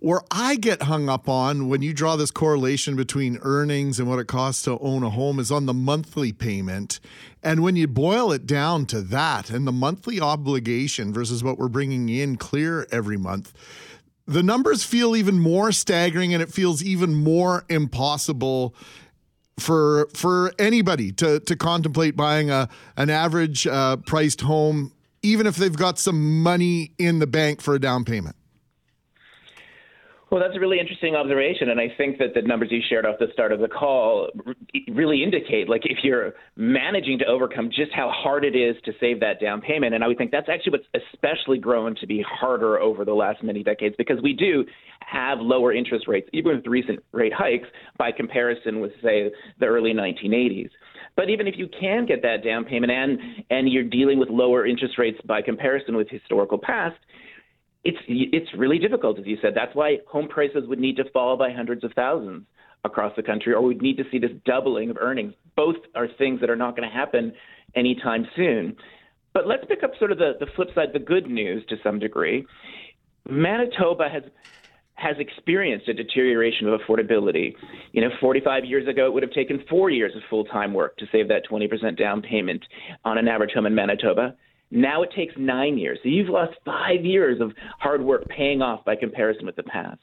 where I get hung up on when you draw this correlation between earnings and what it costs to own a home is on the monthly payment. And when you boil it down to that and the monthly obligation versus what we're bringing in clear every month, the numbers feel even more staggering and it feels even more impossible for for anybody to to contemplate buying a an average uh, priced home even if they've got some money in the bank for a down payment. Well, that's a really interesting observation, and I think that the numbers you shared off the start of the call really indicate, like, if you're managing to overcome just how hard it is to save that down payment, and I would think that's actually what's especially grown to be harder over the last many decades because we do have lower interest rates, even with recent rate hikes, by comparison with, say, the early 1980s. But even if you can get that down payment and and you're dealing with lower interest rates by comparison with historical past, it's it's really difficult, as you said. That's why home prices would need to fall by hundreds of thousands across the country, or we'd need to see this doubling of earnings. Both are things that are not going to happen anytime soon. But let's pick up sort of the, the flip side, the good news to some degree. Manitoba has has experienced a deterioration of affordability. You know, 45 years ago, it would have taken four years of full time work to save that 20% down payment on an average home in Manitoba. Now it takes nine years. So you've lost five years of hard work paying off by comparison with the past.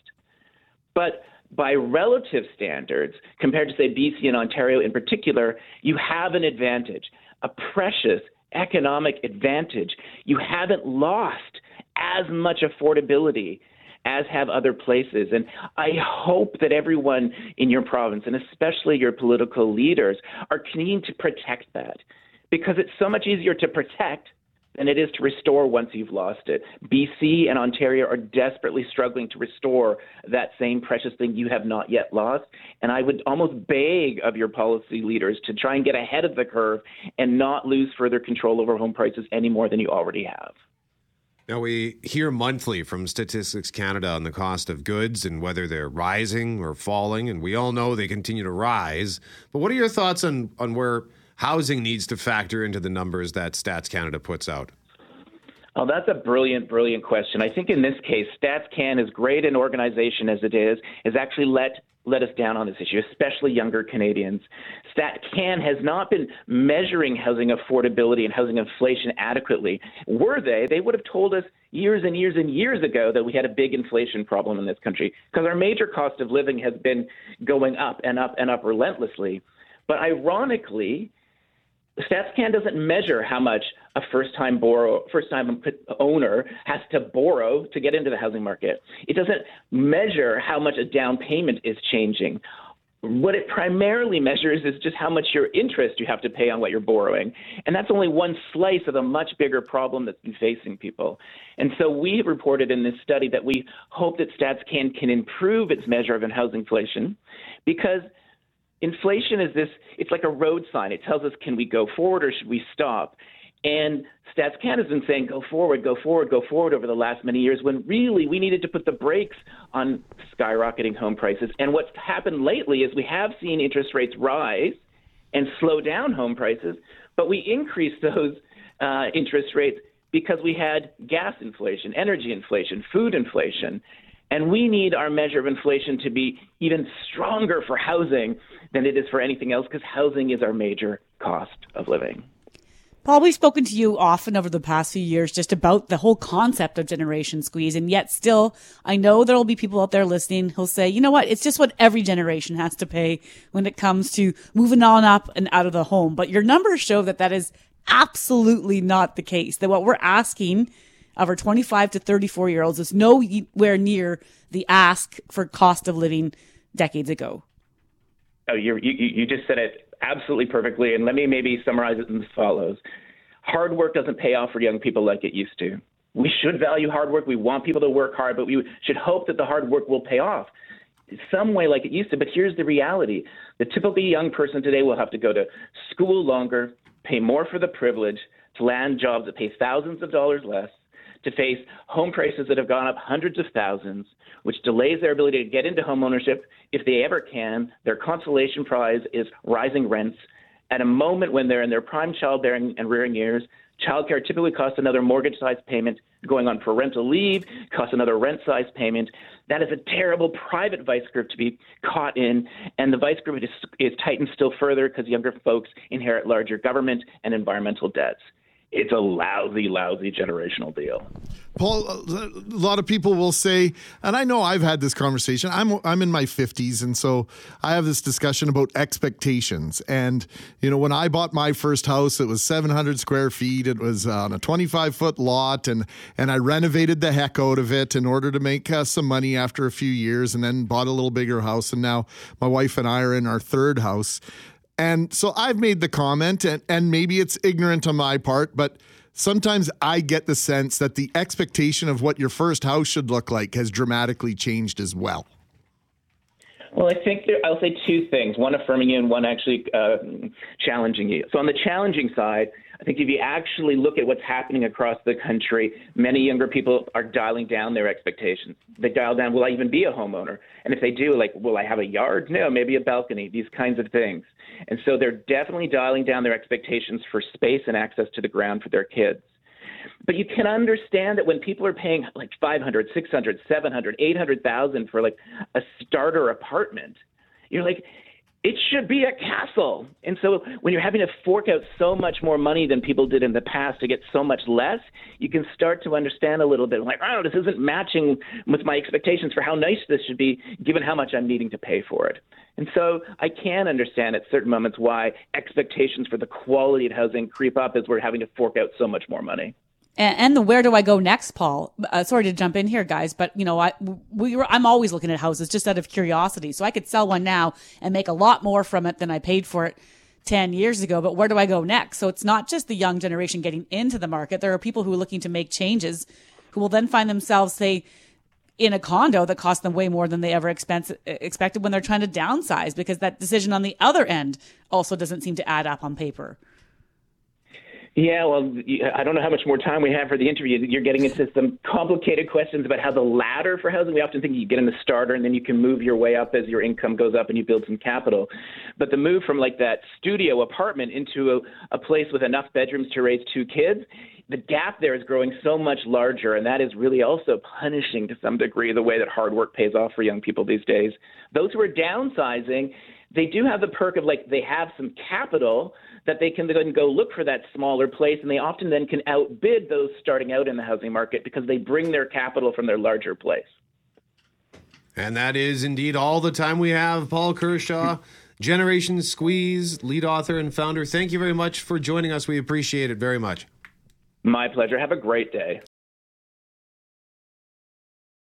But by relative standards, compared to, say, BC and Ontario in particular, you have an advantage, a precious economic advantage. You haven't lost as much affordability as have other places. And I hope that everyone in your province, and especially your political leaders, are keen to protect that because it's so much easier to protect than it is to restore once you've lost it. BC and Ontario are desperately struggling to restore that same precious thing you have not yet lost. And I would almost beg of your policy leaders to try and get ahead of the curve and not lose further control over home prices any more than you already have. Now, we hear monthly from Statistics Canada on the cost of goods and whether they're rising or falling, and we all know they continue to rise. But what are your thoughts on, on where housing needs to factor into the numbers that Stats Canada puts out? Oh, that's a brilliant, brilliant question. I think in this case, Stats StatsCan, as great an organization as it is, has actually let let us down on this issue, especially younger Canadians. StatCan has not been measuring housing affordability and housing inflation adequately. Were they, they would have told us years and years and years ago that we had a big inflation problem in this country because our major cost of living has been going up and up and up relentlessly. But ironically, StatsCan doesn't measure how much a first-time borrow, first-time owner has to borrow to get into the housing market. It doesn't measure how much a down payment is changing. What it primarily measures is just how much your interest you have to pay on what you're borrowing. And that's only one slice of a much bigger problem that's been facing people. And so we reported in this study that we hope that StatsCan can improve its measure of housing inflation because – inflation is this it's like a road sign. It tells us can we go forward or should we stop? And stats canada has been saying go forward go forward go forward over the last many years when really we needed to put the brakes on skyrocketing home prices. And what's happened lately is we have seen interest rates rise and slow down home prices but we increased those uh, interest rates because we had gas inflation energy inflation food inflation and we need our measure of inflation to be even stronger for housing than it is for anything else because housing is our major cost of living. Paul, we've spoken to you often over the past few years just about the whole concept of generation squeeze. And yet still, I know there will be people out there listening who'll say, you know what? It's just what every generation has to pay when it comes to moving on up and out of the home. But your numbers show that that is absolutely not the case. That what we're asking of our 25 to 34 year olds is nowhere near the ask for cost of living decades ago. Oh, you you just said it absolutely perfectly. And let me maybe summarize it as follows Hard work doesn't pay off for young people like it used to. We should value hard work. We want people to work hard, but we should hope that the hard work will pay off some way like it used to. But here's the reality the typical young person today will have to go to school longer, pay more for the privilege to land jobs that pay thousands of dollars less, to face home prices that have gone up hundreds of thousands, which delays their ability to get into home ownership if they ever can. Their consolation prize is rising rents. At a moment when they're in their prime childbearing and rearing years, childcare typically costs another mortgage sized payment. Going on parental leave costs another rent sized payment. That is a terrible private vice grip to be caught in, and the vice grip is, is tightened still further because younger folks inherit larger government and environmental debts. It's a lousy, lousy generational deal. Paul, a lot of people will say, and I know I've had this conversation. I'm I'm in my 50s, and so I have this discussion about expectations. And you know, when I bought my first house, it was 700 square feet. It was on a 25 foot lot, and and I renovated the heck out of it in order to make uh, some money after a few years, and then bought a little bigger house. And now my wife and I are in our third house. And so I've made the comment, and, and maybe it's ignorant on my part, but sometimes I get the sense that the expectation of what your first house should look like has dramatically changed as well. Well, I think there, I'll say two things: one affirming you, and one actually uh, challenging you. So, on the challenging side, I think if you actually look at what's happening across the country, many younger people are dialing down their expectations. They dial down, will I even be a homeowner? And if they do, like, will I have a yard? No, maybe a balcony, these kinds of things. And so they're definitely dialing down their expectations for space and access to the ground for their kids. But you can understand that when people are paying like 500, 600, 700, 800,000 for like a starter apartment, you're like, it should be a castle. And so when you're having to fork out so much more money than people did in the past to get so much less, you can start to understand a little bit like, oh, this isn't matching with my expectations for how nice this should be given how much I'm needing to pay for it. And so I can understand at certain moments why expectations for the quality of housing creep up as we're having to fork out so much more money. And, the where do I go next, Paul? Uh, sorry to jump in here, guys, but you know, I we were, I'm always looking at houses just out of curiosity. So I could sell one now and make a lot more from it than I paid for it 10 years ago. But where do I go next? So it's not just the young generation getting into the market. There are people who are looking to make changes who will then find themselves, say, in a condo that costs them way more than they ever expense, expected when they're trying to downsize because that decision on the other end also doesn't seem to add up on paper. Yeah, well, I don't know how much more time we have for the interview. You're getting into some complicated questions about how the ladder for housing. We often think you get in the starter and then you can move your way up as your income goes up and you build some capital. But the move from like that studio apartment into a, a place with enough bedrooms to raise two kids, the gap there is growing so much larger, and that is really also punishing to some degree the way that hard work pays off for young people these days. Those who are downsizing, they do have the perk of like they have some capital that they can then go look for that smaller place, and they often then can outbid those starting out in the housing market because they bring their capital from their larger place. And that is indeed all the time we have. Paul Kershaw, Generation Squeeze, lead author and founder. Thank you very much for joining us. We appreciate it very much. My pleasure. Have a great day.